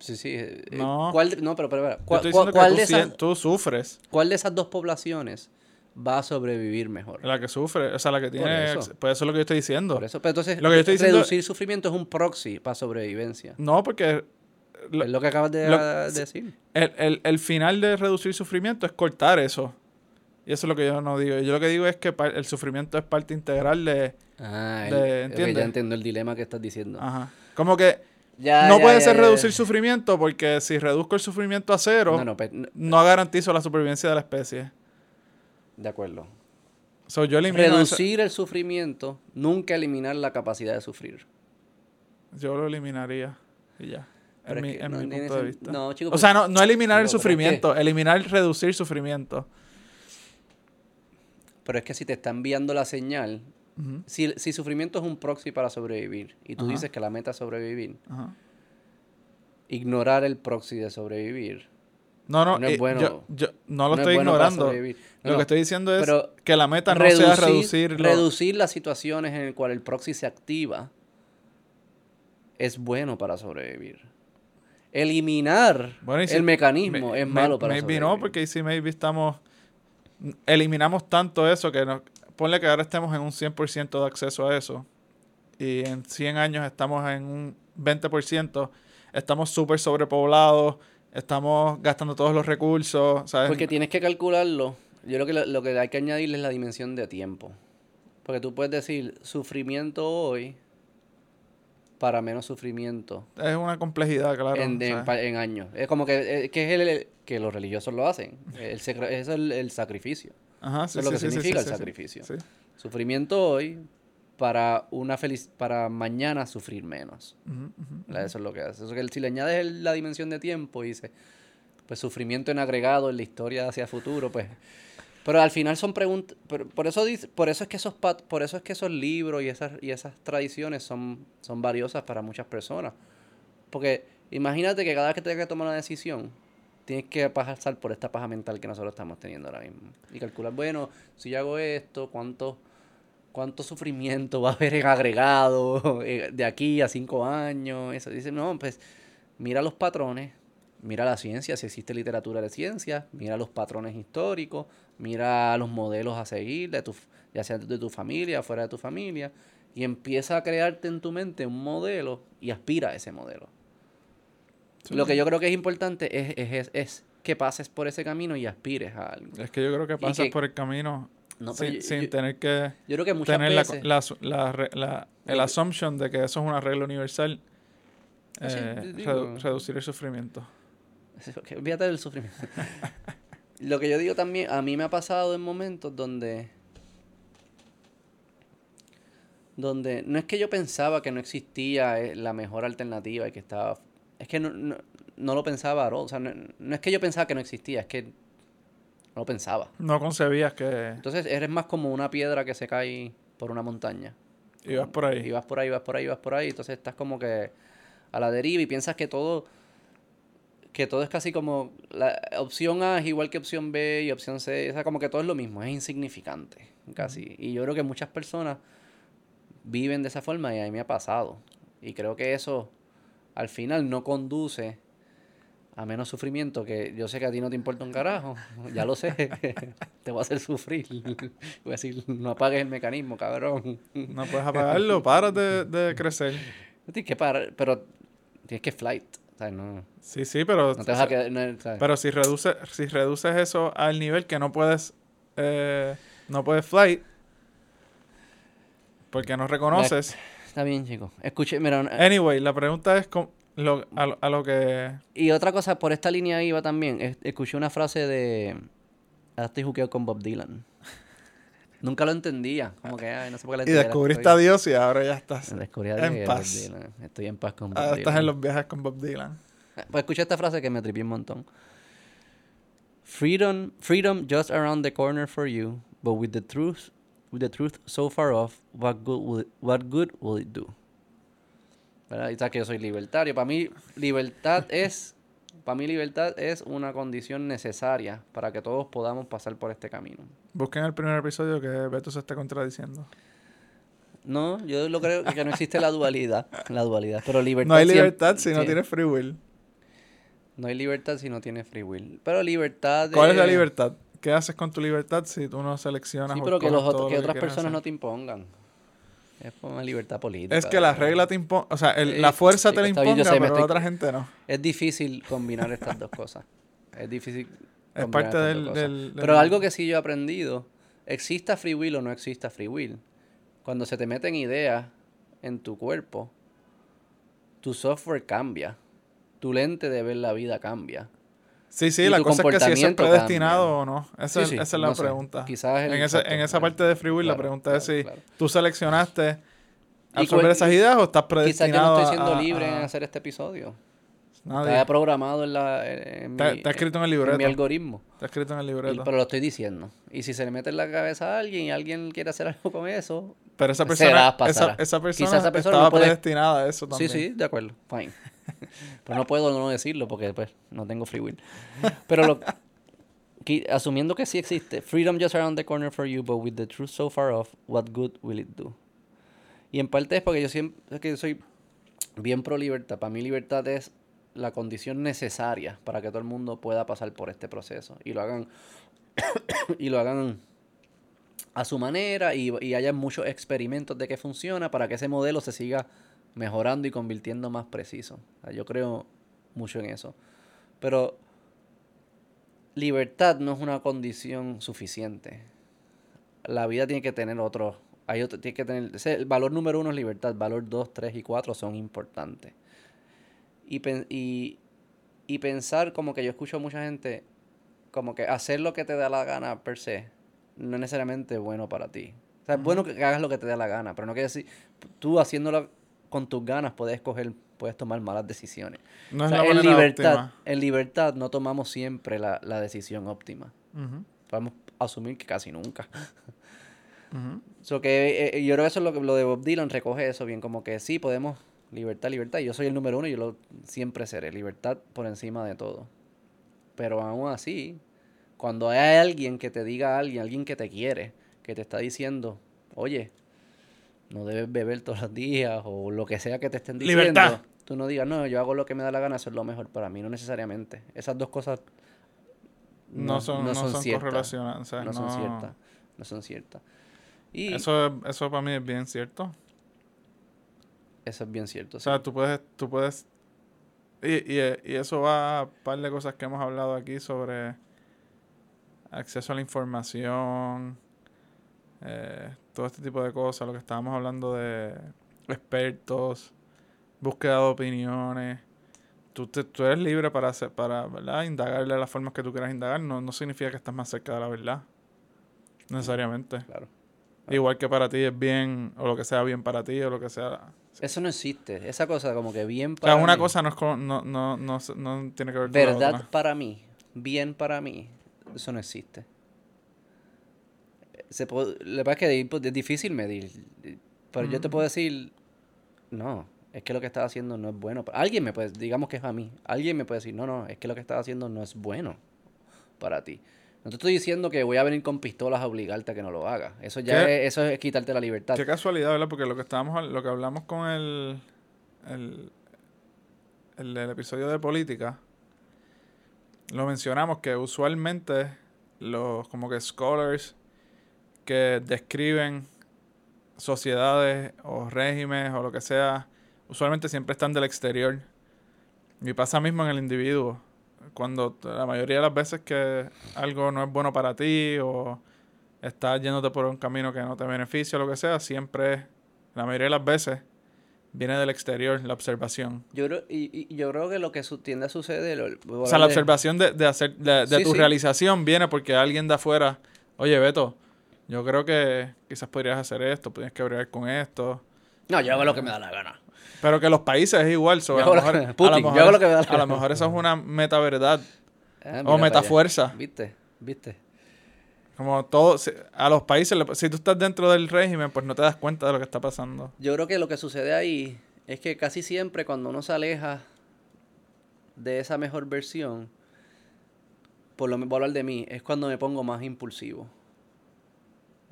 Sí, sí. eh, eh, No. ¿cuál no, pero espera, espera. Yo ¿Cuál, estoy cuál- diciendo que cuál tú, de esas, sien- tú sufres. cuál de esas dos poblaciones va a sobrevivir mejor? La que sufre, o sea, la que tiene... eso. Pues eso es lo que yo estoy diciendo. Por eso, pero entonces, Lo que yo estoy diciendo- reducir sufrimiento es un proxy para sobrevivencia. No, porque lo- es lo que acabas de, lo- de decir. el, el, el final de reducir sufrimiento es cortar eso. Y eso es lo que yo no digo. Yo lo que digo es que el sufrimiento es parte integral de... Ah, de- ¿entiendes? ya entiendo el dilema que estás diciendo. Ajá. Como que Ya, no ya, puede ya, ser ya, reducir ya. sufrimiento porque si reduzco el sufrimiento a cero, No, no, pe- no, no garantizo la supervivencia de la especie. de acuerdo. So, yo Reducir el sufrimiento, nunca eliminar la capacidad de sufrir. yo lo eliminaría y ya. Pero En mi, que en no mi tiene punto de vista. no, chico, o sea, no, no eliminar el sufrimiento, eliminar reducir sufrimiento. Pero es que si te está enviando la señal, si, si sufrimiento es un proxy para sobrevivir, y tú dices que la meta es sobrevivir, ignorar el proxy de sobrevivir. No, no, No es eh, bueno- yo, yo no lo no es estoy bueno ignorando. No, Lo que estoy diciendo es pero que la meta no sea reducir lo- reducir las situaciones en las cuales el proxy se activa es bueno para sobrevivir. Eliminar Bueno, si- el mecanismo me- es me- malo para maybe sobrevivir. no, porque ahí sí maybe estamos... Eliminamos tanto eso que nos... Ponle que ahora estemos en un 100% de acceso a eso. Y en 100 años estamos en un 20%. Estamos súper sobrepoblados. Estamos gastando todos los recursos. ¿sabes? Porque tienes que calcularlo. Yo creo que lo, lo que hay que añadirle es la dimensión de tiempo. Porque tú puedes decir sufrimiento hoy para menos sufrimiento Es una complejidad, claro. en, años. Es como que, eh, que es el, el- que los religiosos lo hacen. El, secre- es el, el sacrificio. Ajá, sí, Eso es lo que sí, significa el sacrificio. Sufrimiento hoy para una feliz para mañana sufrir menos. Eso es lo que hace. Eso que si le añades el- la dimensión de tiempo y dice, pues sufrimiento en agregado en la historia hacia futuro, pues. Pero al final son preguntas. Por, por eso dice, por eso es que esos por eso es que esos libros y esas, y esas tradiciones son, son valiosas para muchas personas. Porque imagínate que cada vez que tengas que tomar una decisión, tienes que pasar por esta paja mental que nosotros estamos teniendo ahora mismo. Y calcular, bueno, si yo hago esto, cuánto, cuánto sufrimiento va a haber en agregado eh, de aquí a cinco años. Eso. Dice, no, pues mira los patrones, mira la ciencia, si existe literatura de ciencia, mira los patrones históricos, mira los modelos a seguir, de tu, ya sea de tu familia, fuera de tu familia, y empieza a crearte en tu mente un modelo y aspira a ese modelo. Sí, Lo que yo creo que es importante es, es, es- es que pases por ese camino y aspires a algo. Es que yo creo que pasas que- por el camino No, sin, yo- sin yo- tener que Yo creo que muchas tener la, veces... la, la, el assumption de que eso es una regla universal. Ah, sí, eh, digo- redu- reducir el sufrimiento. Olvídate del sufrimiento. Lo que yo digo también, a mí me ha pasado en momentos donde donde no es que yo pensaba que no existía eh, la mejor alternativa y que estaba... Es que no, no, no lo pensaba, ¿no? o sea, no, no es que yo pensaba que no existía, es que no lo pensaba. No concebías que Entonces eres más como una piedra que se cae por una montaña. ibas por ahí. Y vas por ahí, vas por ahí, vas por ahí. Entonces estás como que a la deriva y piensas que todo que todo es casi como la opción A es igual que opción B y opción C, o sea, como que todo es lo mismo, es insignificante, casi. Y yo creo que muchas personas viven de esa forma y a mí me ha pasado. Y creo que eso al final no conduce a menos sufrimiento, que yo sé que a ti no te importa un carajo, ya lo sé, te voy a hacer sufrir. Voy a decir, no apagues el mecanismo, cabrón. No puedes apagarlo, paras de, de crecer. Tienes que parar, pero tienes que flight. O sea, no, Sí, sí, pero, no te vas a quedar. no, ¿sabes? pero si, reduce, si reduces eso al nivel que no puedes, eh, no puedes flight, porque no reconoces. Está bien, chicos. Escuché, mira, Anyway, la pregunta es con lo, a, lo- a lo que... y otra cosa, por esta línea iba también. es- Escuché una frase de. Ahora estoy juqueado con Bob Dylan. Nunca lo entendía. Como que, ay, no sé por qué le Y descubriste estoy- a Dios y ahora ya estás, Descubrí a en Dios y a paz. Estoy en paz con Bob ahora Dylan. estás en los viajes con Bob Dylan. Pues escuché esta frase que me tripié un montón. Freedom, freedom just around the corner for you, but with the truth, with the truth so far off, what good will it, what good will it do? ¿Verdad? Y sabes que yo soy libertario. Para mí, libertad es, para mí libertad es una condición necesaria para que todos podamos pasar por este camino. Busquen el primer episodio que Beto se está contradiciendo. No, yo lo creo que no existe la dualidad, la dualidad. Pero libertad No hay libertad si no tienes free will. No hay libertad si no tienes free will. Pero libertad. ¿Cuál es la libertad? ¿Qué haces con tu libertad si tú no seleccionas Sí, pero que, los otros, que lo otras personas no te impongan. Es una libertad política. Es que la regla te impone, o sea, el- la fuerza te la bien, imponga, sé, pero estoy- otra gente no. Es difícil combinar estas dos cosas. Es difícil. Es parte del- Pero algo que sí yo he aprendido, exista free will o no exista free will, cuando se te meten ideas en tu cuerpo, tu software cambia. Tu lente de ver la vida cambia. Sí, sí, la cosa es que si eso es predestinado cambia. o no. Esa, Sí, es- sí, esa es la no sé. pregunta. Quizás en, esa, en parte de free will, la Claro, pregunta es si claro. tú seleccionaste absorber cual- esas ideas o estás Quizás predestinado yo no estoy siendo a- libre en hacer este episodio. Nadie. Está programado en, la, en, Está- mi, está escrito en el en mi libreto. algoritmo. Está escrito en el Y- libreto. pero lo estoy diciendo. Y si se le mete en la cabeza a alguien y alguien quiere hacer algo con eso. Pero esa será, persona, esa, esa persona, Quizás esa persona estaba no puede- predestinada a eso también. Sí, sí, de acuerdo. Fine. pero no puedo no decirlo porque pues no tengo free will. Pero lo, asumiendo que sí existe, freedom just around the corner for you, but with the truth so far off, what good will it do? Y en parte es porque yo siempre es que yo soy bien pro libertad. Para mí libertad es la condición necesaria para que todo el mundo pueda pasar por este proceso y lo hagan y lo hagan a su manera y, y haya muchos experimentos de que funciona para que ese modelo se siga mejorando y convirtiendo más preciso. Yo creo mucho en eso. Pero libertad no es una condición suficiente. La vida tiene que tener otro, hay otro, tiene que tener, el valor número uno es libertad, valor dos, tres y cuatro son importantes. Y, pen- y, y pensar como que yo escucho a mucha gente, como que hacer lo que te da la gana per se, no es necesariamente bueno para ti. O sea, es bueno que hagas lo que te dé la gana, pero no quiere decir, tú haciéndolo con tus ganas puedes escoger, puedes tomar malas decisiones. No O es la en libertad, óptima. en libertad no tomamos siempre la, la decisión óptima. Podemos asumir que casi nunca. So que eh, yo creo que eso es lo que lo de Bob Dylan recoge eso bien, como que sí podemos libertad, libertad. Yo soy el número uno y yo lo siempre seré. Libertad por encima de todo. Pero aún así, cuando hay alguien que te diga a alguien, alguien que te quiere, que te está diciendo, oye, no debes beber todos los días o lo que sea que te estén diciendo. Libertad. Tú no digas, no, yo hago lo que me da la gana, eso es lo mejor para mí. No necesariamente. Esas dos cosas No, son, no son, ciertas. correlacionadas. o sea, no son ciertas. No son ciertas. Y Eso, es- eso para mí es bien cierto. Eso es bien cierto. O sea, tú puedes, tú puedes. Y, y, y eso va a un par de cosas que hemos hablado aquí sobre acceso a la información, eh, todo este tipo de cosas, lo que estábamos hablando de expertos, búsqueda de opiniones. Tú, te- tú eres libre para hacer, para ¿verdad? indagar de las formas que tú quieras indagar. No, no significa que estás más cerca de la verdad. Necesariamente. Claro. Igual que para ti es bien, o lo que sea bien para ti, o lo que sea. Eso no existe. Esa cosa como que bien O para sea, una mí. cosa no, es con- no, no, no, no tiene que ver con la Verdad otra. para mí, bien para mí, eso no existe. Se puede, lo que pasa es que pues, es difícil medir. Pero yo te puedo decir, no, es que lo que estás haciendo no es bueno. Alguien me puede, digamos que es a mí, alguien me puede decir, no, no, es que lo que estás haciendo no es bueno para ti. No te estoy diciendo que voy a venir con pistolas a obligarte a que no lo hagas. Eso ya es, eso es quitarte la libertad. Qué casualidad, ¿verdad? Porque lo que estábamos, lo que hablamos con el, el, el, del episodio de política, lo mencionamos que usualmente los como que scholars que describen sociedades o regímenes o lo que sea, usualmente siempre están del exterior. Y pasa mismo en el individuo. Cuando la mayoría de las veces que algo no es bueno para ti o estás yéndote por un camino que no te beneficia o lo que sea, siempre, la mayoría de las veces, viene del exterior, la observación. Yo creo, y, y yo creo que lo que su- tiende a suceder... lo- O sea, la de- observación de, de hacer, de, de Sí, tu sí. realización viene porque alguien de afuera, oye Beto, yo creo que quizás podrías hacer esto, podrías que bregar con esto. No, yo hago lo que me da la gana. Pero que los países es igual. so, Yo a, lo hago mejor, que- Putin, a lo yo mejor hago lo es- que me da la a lo gana. mejor eso es una metaverdad. Ah, mira O metafuerza. ¿Viste? ¿Viste? Como todo, a los países, si tú estás dentro del régimen, pues no te das cuenta de lo que está pasando. Yo creo que lo que sucede ahí es que casi siempre cuando uno se aleja de esa mejor versión, por lo menos voy a hablar de mí, es cuando me pongo más impulsivo.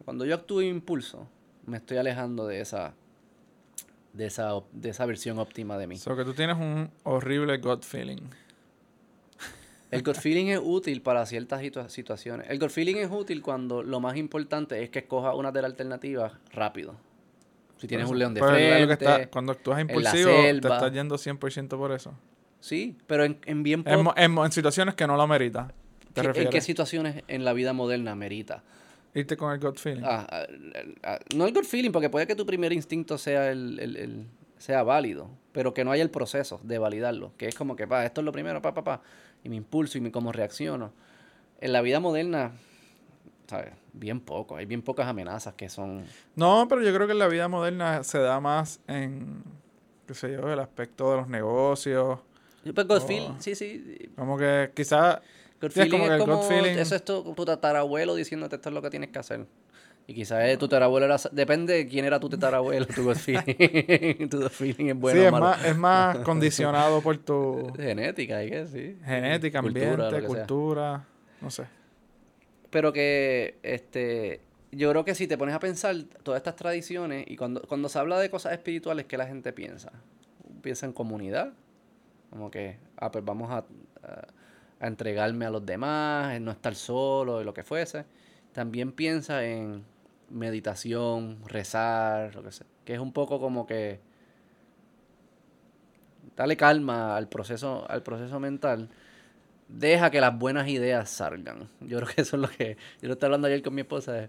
Cuando yo actúo impulso, me estoy alejando de esa de esa de esa versión óptima de mí. So que tú tienes un horrible gut feeling. El gut feeling es útil para ciertas situa- situaciones. El gut feeling es útil cuando lo más importante es que escoja una de las alternativas rápido. Si tienes un león de lo que frente, está- cuando actúas impulsivo, te estás yendo 100% por eso. sí, pero en, en bien En, en situaciones que no lo amerita. ¿Te ¿Qué- ¿En qué situaciones en la vida moderna merita? Irte con el gut feeling. Ah, ah, ah, no el good feeling, porque puede que tu primer instinto sea el, el- el- sea válido, pero que no haya el proceso de validarlo, que es como que, pa, esto es lo primero, pa, pa, pa, y me impulso y me, cómo reacciono. En la vida moderna, ¿sabes? Bien poco, hay bien pocas amenazas que son... No, pero yo creo que en la vida moderna se da más en, qué sé yo, el aspecto de los negocios. Pues Oh. feeling, sí, sí. Como que quizás Good Sí, es feeling como es como, feeling- eso es tu, tu tatarabuelo diciéndote esto es lo que tienes que hacer. Y quizás eh, tu tatarabuelo era, depende de quién era tu tatarabuelo, tu gut feeling, tu gut feeling es bueno sí, o es malo. más, es más condicionado por tu Genética, hay que sí. genética, Cultura, ambiente, cultura, no sé. Pero que, este, yo creo que si te pones a pensar todas estas tradiciones y cuando, cuando se habla de cosas espirituales, ¿qué la gente piensa? Piensa en comunidad, como que, ah, pues vamos a, a- a entregarme a los demás, en no estar solo, y lo que fuese. También piensa en meditación, rezar, lo que sea, que es un poco como que dale calma al proceso, al proceso mental deja que las buenas ideas salgan. Yo creo que eso es lo que. Yo lo estaba hablando ayer con mi esposa.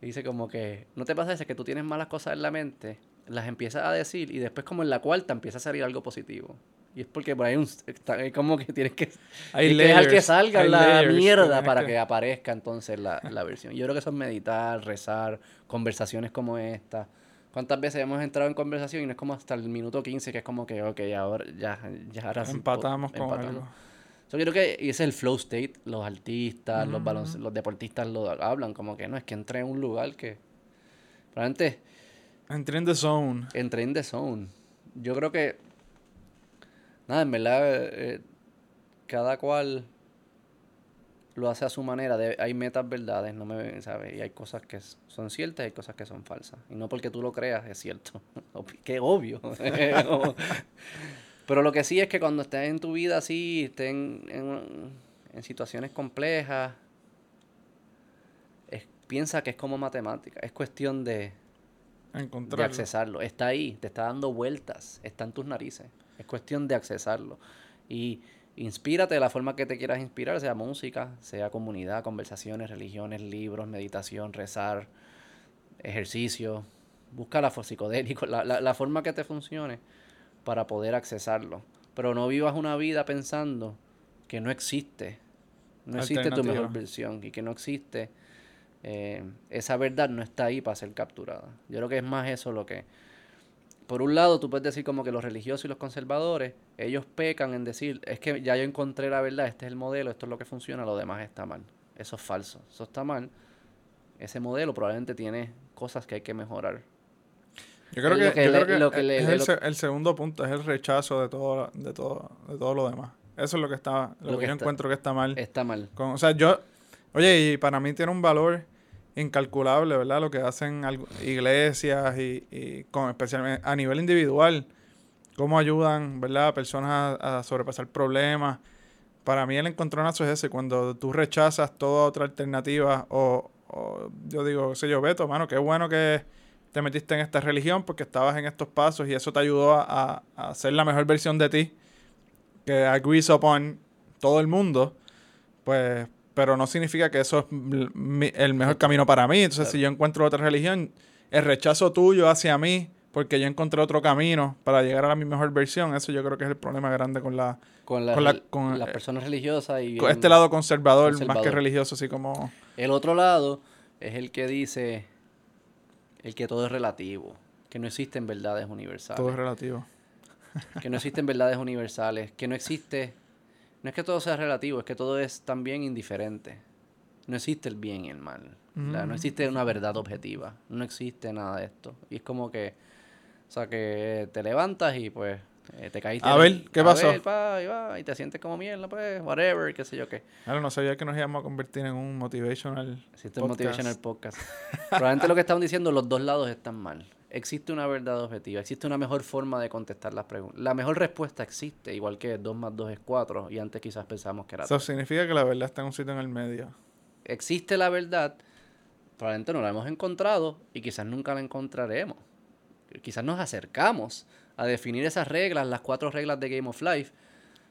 Dice como que. ¿No te pasa eso? Que tú tienes malas cosas en la mente, las empiezas a decir y después, como en la cuarta, empieza a salir algo positivo. Y es porque por ahí un, está- hay como que tienes que, Hay tienes que dejar que salga la layers mierda para que- que aparezca entonces la, la versión. Yo creo que eso es meditar, rezar, conversaciones como esta. ¿Cuántas veces hemos entrado en conversación y no es como hasta el minuto 15 que es como que, ok, ahora ya, ya ahora sí Empatamos con empatamos. algo. So, yo creo que ese es el flow state. Los artistas, los, balonc- los deportistas lo hablan como que no, es que entré en un lugar que probablemente Entré in the zone. entré en the zone. Yo creo que nada, en verdad eh, cada cual lo hace a su manera. De- hay metas verdades, no me sabes, y hay cosas que son ciertas y hay cosas que son falsas. Y no porque tú lo creas es cierto. Qué obvio. Pero lo que sí es que cuando estés en tu vida así, estés en, en- en situaciones complejas, es- piensa que es como matemática. Es cuestión de, de accesarlo. Está ahí, te está dando vueltas, está en tus narices. Es cuestión de accesarlo. Y inspírate de la forma que te quieras inspirar, sea música, sea comunidad, conversaciones, religiones, libros, meditación, rezar, ejercicio. Busca la psicodélico, la, la, la forma que te funcione para poder accesarlo. Pero no vivas una vida pensando que no existe. No existe tu mejor versión y que no existe eh, esa verdad no está ahí para ser capturada. Yo creo que es más eso lo que... Por un lado, tú puedes decir como que los religiosos y los conservadores, ellos pecan en decir, es que ya yo encontré la verdad, este es el modelo, esto es lo que funciona, lo demás está mal. Eso es falso, eso está mal. Ese modelo probablemente tiene cosas que hay que mejorar. Yo creo que, es el, segundo punto, es el rechazo de todo, de todo, de todo lo demás. Eso es lo que está, lo, que, yo encuentro que está mal. Está mal. o sea, yo, oye, y para mí tiene un valor incalculable, ¿verdad? Lo que hacen iglesias y, con, especialmente a nivel individual, cómo ayudan, ¿verdad? A personas a, sobrepasar problemas. Para mí el encontronazo es ese, cuando tú rechazas toda otra alternativa o, yo digo, sé yo, Beto, mano, qué bueno que te metiste en esta religión porque estabas en estos pasos y eso te ayudó a, a, ser la mejor versión de ti que agrees upon todo el mundo, pues pero no significa que eso es el mejor camino para mí. Entonces, si yo encuentro otra religión, el rechazo tuyo hacia mí, porque yo encontré otro camino para llegar a la mi mejor versión, eso yo creo que es el problema grande con la... Con, la, con, las personas religiosas y... Con este lado conservador, más que religioso, así como... El otro lado es el que dice el que todo es relativo, que no existen verdades universales. Todo es relativo. que no existen verdades universales, que no existe no es que todo sea relativo, es que todo es también indiferente. No existe el bien y el mal. No mm. existe una verdad objetiva. No existe nada de esto. Y es como que, o sea, que te levantas y pues eh, te caíste. A ver, ¿qué pasó? y, te sientes como mierda, pues, whatever, qué sé yo qué. Claro, no sabía que nos íbamos a convertir en un motivational Existe un motivational podcast. Probablemente lo que estaban diciendo, los dos lados están mal existe una verdad objetiva, existe una mejor forma de contestar las preguntas. La mejor respuesta existe, igual que 2 más 2 es 4, y antes quizás pensamos que era Eso significa que la verdad está en un sitio en el medio. Existe la verdad, probablemente no la hemos encontrado y quizás nunca la encontraremos. Quizás nos acercamos a definir esas reglas, las cuatro reglas de Game of Life.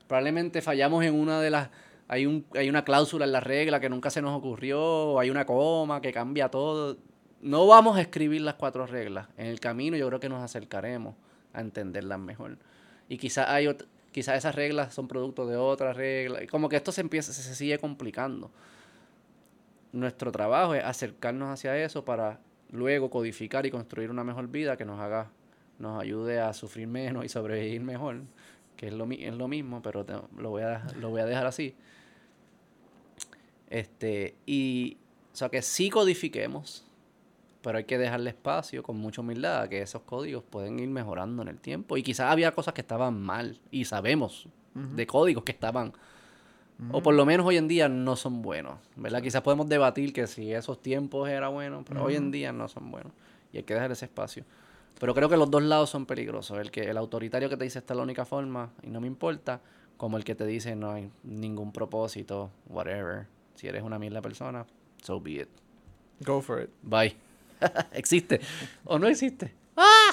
Probablemente fallamos en una de las... Hay, un, hay una cláusula en la regla que nunca se nos ocurrió, o hay una coma que cambia todo no vamos a escribir las cuatro reglas. En el camino yo creo que nos acercaremos a entenderlas mejor. Y quizás hay quizás esas reglas son producto de otras reglas. Como que esto se empieza, se, sigue complicando. Nuestro trabajo es acercarnos hacia eso para luego codificar y construir una mejor vida que nos haga, nos ayude a sufrir menos y sobrevivir mejor. Que es lo, es lo mismo, pero lo, voy a, lo voy a dejar así. Este, y, o sea, que sí codifiquemos pero hay que dejarle espacio con mucha humildad a que esos códigos pueden ir mejorando en el tiempo. Y quizás había cosas que estaban mal y sabemos de códigos que estaban, o por lo menos hoy en día no son buenos, ¿verdad? Quizás podemos debatir que si esos tiempos era bueno, pero hoy en día no son buenos y hay que dejar ese espacio. Pero creo que los dos lados son peligrosos. El que el autoritario que te dice esta es la única forma y no me importa, como el que te dice no hay ningún propósito, whatever. Si eres una mierda persona, so be it. Go for it. Bye. ¿Existe o no existe? ¡Ah!